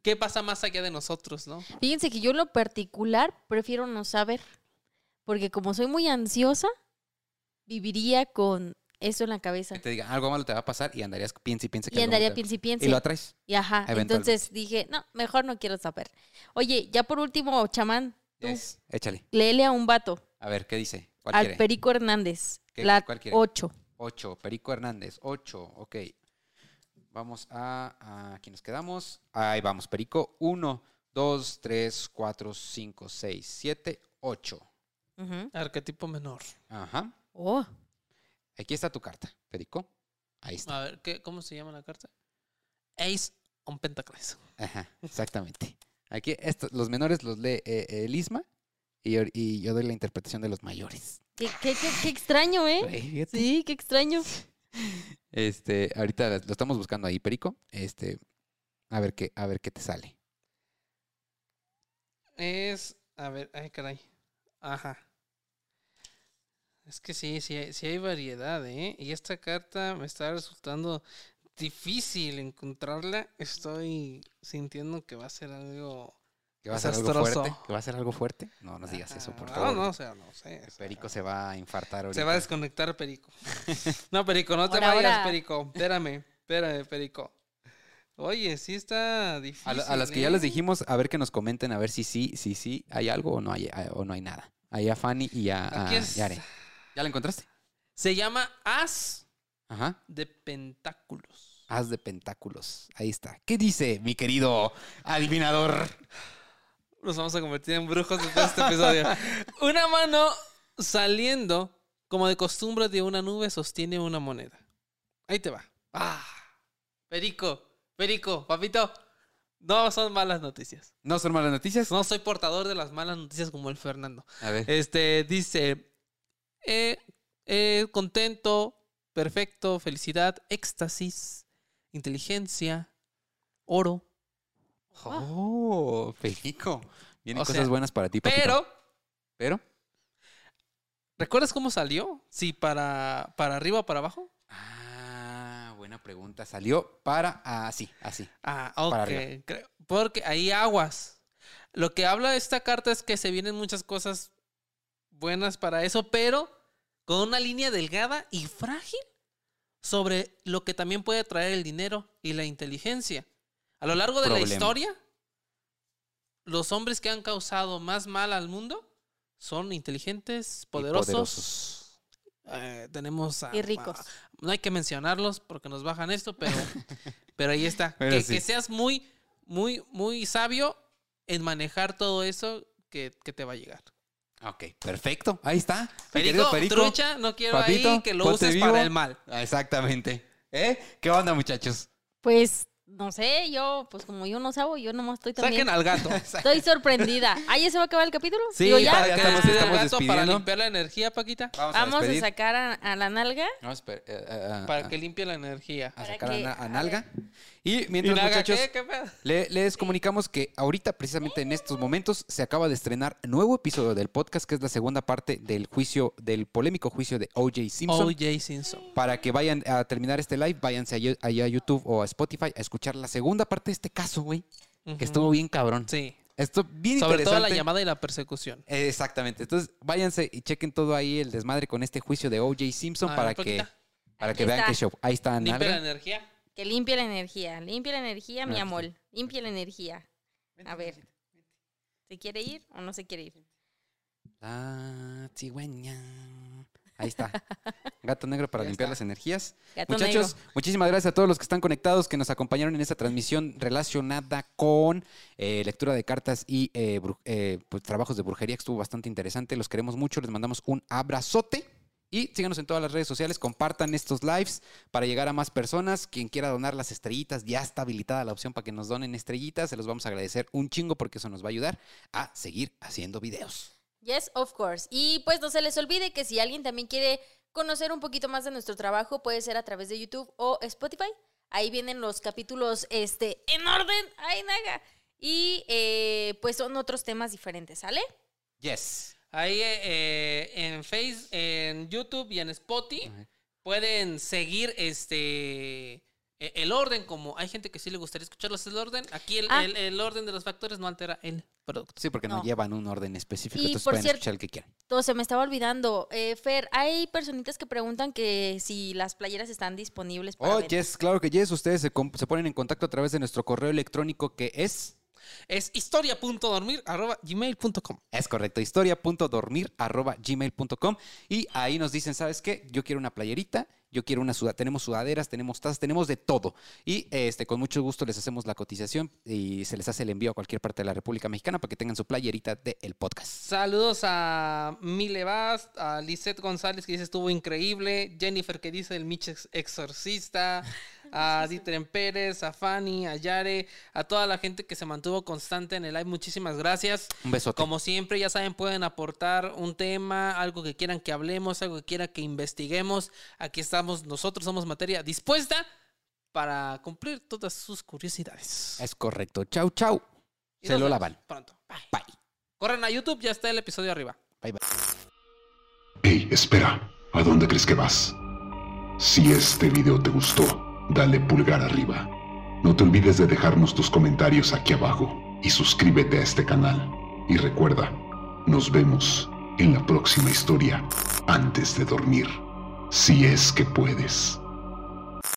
qué pasa más allá de nosotros, ¿no? Fíjense que yo en lo particular prefiero no saber. Porque como soy muy ansiosa, viviría con eso en la cabeza. Que te diga algo malo te va a pasar y andarías piensa y piensa que Y andaría piensa y piensa. Y lo atraes. Y ajá. Entonces dije, no, mejor no quiero saber. Oye, ya por último, chamán, tú, Yes, Échale. léele a un vato, A ver, ¿qué dice? ¿Cuál al quiere? Perico Hernández. ¿Qué- la cuál quiere? 8. 8. Perico Hernández. 8. Ok. Vamos a, a. Aquí nos quedamos. Ahí vamos, Perico. 1, 2, 3, 4, 5, 6, 7, 8. Arquetipo menor. Ajá. Oh, Aquí está tu carta, Perico. Ahí está. A ver, ¿qué, ¿cómo se llama la carta? Ace on Pentacles. Ajá, exactamente. Aquí estos, los menores los lee eh, el Isma y, yo- y yo doy la interpretación de los mayores. qué, qué, qué, qué extraño, ¿eh? Sí, qué extraño. Este, ahorita lo estamos buscando ahí, Perico. Este, a ver qué, a ver qué te sale. Es. A ver, ay, caray. Ajá. Es que sí, sí, sí hay variedad, ¿eh? Y esta carta me está resultando difícil encontrarla. Estoy sintiendo que va a ser algo. ¿Que va a ser algo fuerte? ¿Que va a ser algo fuerte? No nos digas eso, por favor. No, no, o sea, no sé. Perico se va a infartar ahorita. Se va a desconectar Perico. No, Perico, no te Ahora, vayas, ahora. Perico. Espérame, espérame, Perico. Oye, sí está difícil. A, la- a las que ya ¿eh? les dijimos, a ver que nos comenten, a ver si sí, si sí hay algo o no hay, o no hay nada. Ahí a Fanny y a, a Yare. ¿Ya la encontraste? Se llama As Ajá. de Pentáculos. Haz de pentáculos. Ahí está. ¿Qué dice, mi querido adivinador? Nos vamos a convertir en brujos después de este episodio. Una mano saliendo, como de costumbre, de una nube sostiene una moneda. Ahí te va. Ah, Perico, Perico, papito. No son malas noticias. ¿No son malas noticias? No soy portador de las malas noticias como el Fernando. A ver. Este dice: eh, eh, contento, perfecto, felicidad, éxtasis, inteligencia, oro. Oh, Perico. Vienen O cosas buenas para ti, papito. Pero, ¿Pero? ¿recuerdas cómo salió? Sí, para, para arriba o para abajo. Ah, buena pregunta. Salió para así, así. Ah, Para ok. arriba. Porque ahí aguas. Lo que habla esta carta es que se vienen muchas cosas buenas para eso, pero con una línea delgada y frágil sobre lo que también puede traer el dinero y la inteligencia. A lo largo de la historia, los hombres que han causado más mal al mundo son inteligentes, Y poderosos. poderosos. Eh, tenemos a- Y ricos. a- no hay que mencionarlos porque nos bajan esto, pero, pero ahí está. Pero que, sí. que seas muy, muy, muy sabio en manejar todo eso que, que te va a llegar. Ok, perfecto. Ahí está. Perico, Perico. trucha, no quiero ahí que lo uses vivo. para el mal. Ah, Exactamente. ¿Eh? ¿Qué onda, muchachos? Pues, no sé, yo, pues como yo no sabo, yo nomás estoy también. Saquen al gato. Estoy sorprendida. ¿Ah, ya se va a acabar el capítulo? Sí, Digo, ya. para Ya que estamos- gato para limpiar la energía, Paquita. Vamos, a Vamos a despedir. sacar a, a la nalga. Vamos a, esper- eh, eh, a- Para que limpie la energía. a sacar que- a, Na- a a Nalga. Y ¿Y mientras, muchachos, qué? ¿Qué pedo? le- les comunicamos que ahorita, precisamente en estos momentos, se acaba de estrenar nuevo episodio del podcast, que es la segunda parte del juicio, del polémico juicio de O.J. Simpson. O.J. Simpson. Para que vayan a terminar este live, váyanse allá a YouTube o a Spotify a escuchar la segunda parte de este caso, güey. Que estuvo bien cabrón. Sí. Esto bien Sobre todo la llamada y la persecución. Exactamente. Entonces, váyanse y chequen todo ahí el desmadre con este juicio de O.J. Simpson para que, para Aquí que vean está. qué show. Ahí está Limpia la energía. Que limpie la energía. Limpie la energía, mi amor. Limpie la energía. A ver. ¿Se quiere ir o no se quiere ir? La cigüeña. Ahí está. Gato negro para limpiar las energías. Gato Muchachos, negro. muchísimas gracias a todos los que están conectados, que nos acompañaron en esta transmisión relacionada con eh, lectura de cartas y eh, eh, pues, trabajos de brujería, que estuvo bastante interesante. Los queremos mucho, les mandamos un abrazote. Y síganos en todas las redes sociales, compartan estos lives para llegar a más personas. Quien quiera donar las estrellitas, ya está habilitada la opción para que nos donen estrellitas. Se los vamos a agradecer un chingo porque eso nos va a ayudar a seguir haciendo videos. Yes, of course. Y pues no se les olvide que si alguien también quiere conocer un poquito más de nuestro trabajo, puede ser a través de YouTube o Spotify. Ahí vienen los capítulos este, en orden. ¡Ay, naga! Y eh, pues son otros temas diferentes, ¿sale? Yes. Ahí eh, eh, en Face, en YouTube y en Spotify pueden seguir este e- el orden, como hay gente que sí le gustaría escucharlos el orden. Aquí el, Ah. el- el orden de los factores no altera el producto. Sí, porque no, No. llevan un orden específico, Y entonces por pueden cierto- escuchar el que quieran. Todo se me estaba olvidando. Eh, Fer, hay personitas que preguntan que si las playeras están disponibles para Oh, venta. yes, claro que yes. Ustedes se, se ponen en contacto a través de nuestro correo electrónico que es... Es historia.dormir.gmail.com. Es correcto, historia.dormir.gmail.com y ahí nos dicen, ¿sabes qué? Yo quiero una playerita, yo quiero una sudadera, tenemos sudaderas, tenemos tazas, tenemos de todo. Y este, con mucho gusto les hacemos la cotización y se les hace el envío a cualquier parte de la República Mexicana para que tengan su playerita del podcast. Saludos a Mile Bast, a Lisette González que dice estuvo increíble, Jennifer que dice el Mitch ex- exorcista, a Ditren Pérez, a Fanny, a Yare, a toda la gente que se mantuvo constante en el live, muchísimas gracias. Un besote. Como siempre, ya saben, pueden aportar un tema, algo que quieran que hablemos, algo que quieran que investiguemos. Aquí estamos, nosotros somos materia dispuesta para cumplir todas sus curiosidades. Es correcto. Chau, chau. Y Se lo lavan. Pronto. Bye. Bye. Corran a YouTube, ya está el episodio arriba. Bye, bye. Hey, espera, ¿a dónde crees que vas? Si este video te gustó, dale pulgar arriba. No te olvides de dejarnos tus comentarios aquí abajo y suscríbete a este canal. Y recuerda, nos vemos en la próxima historia antes de dormir, si es que puedes.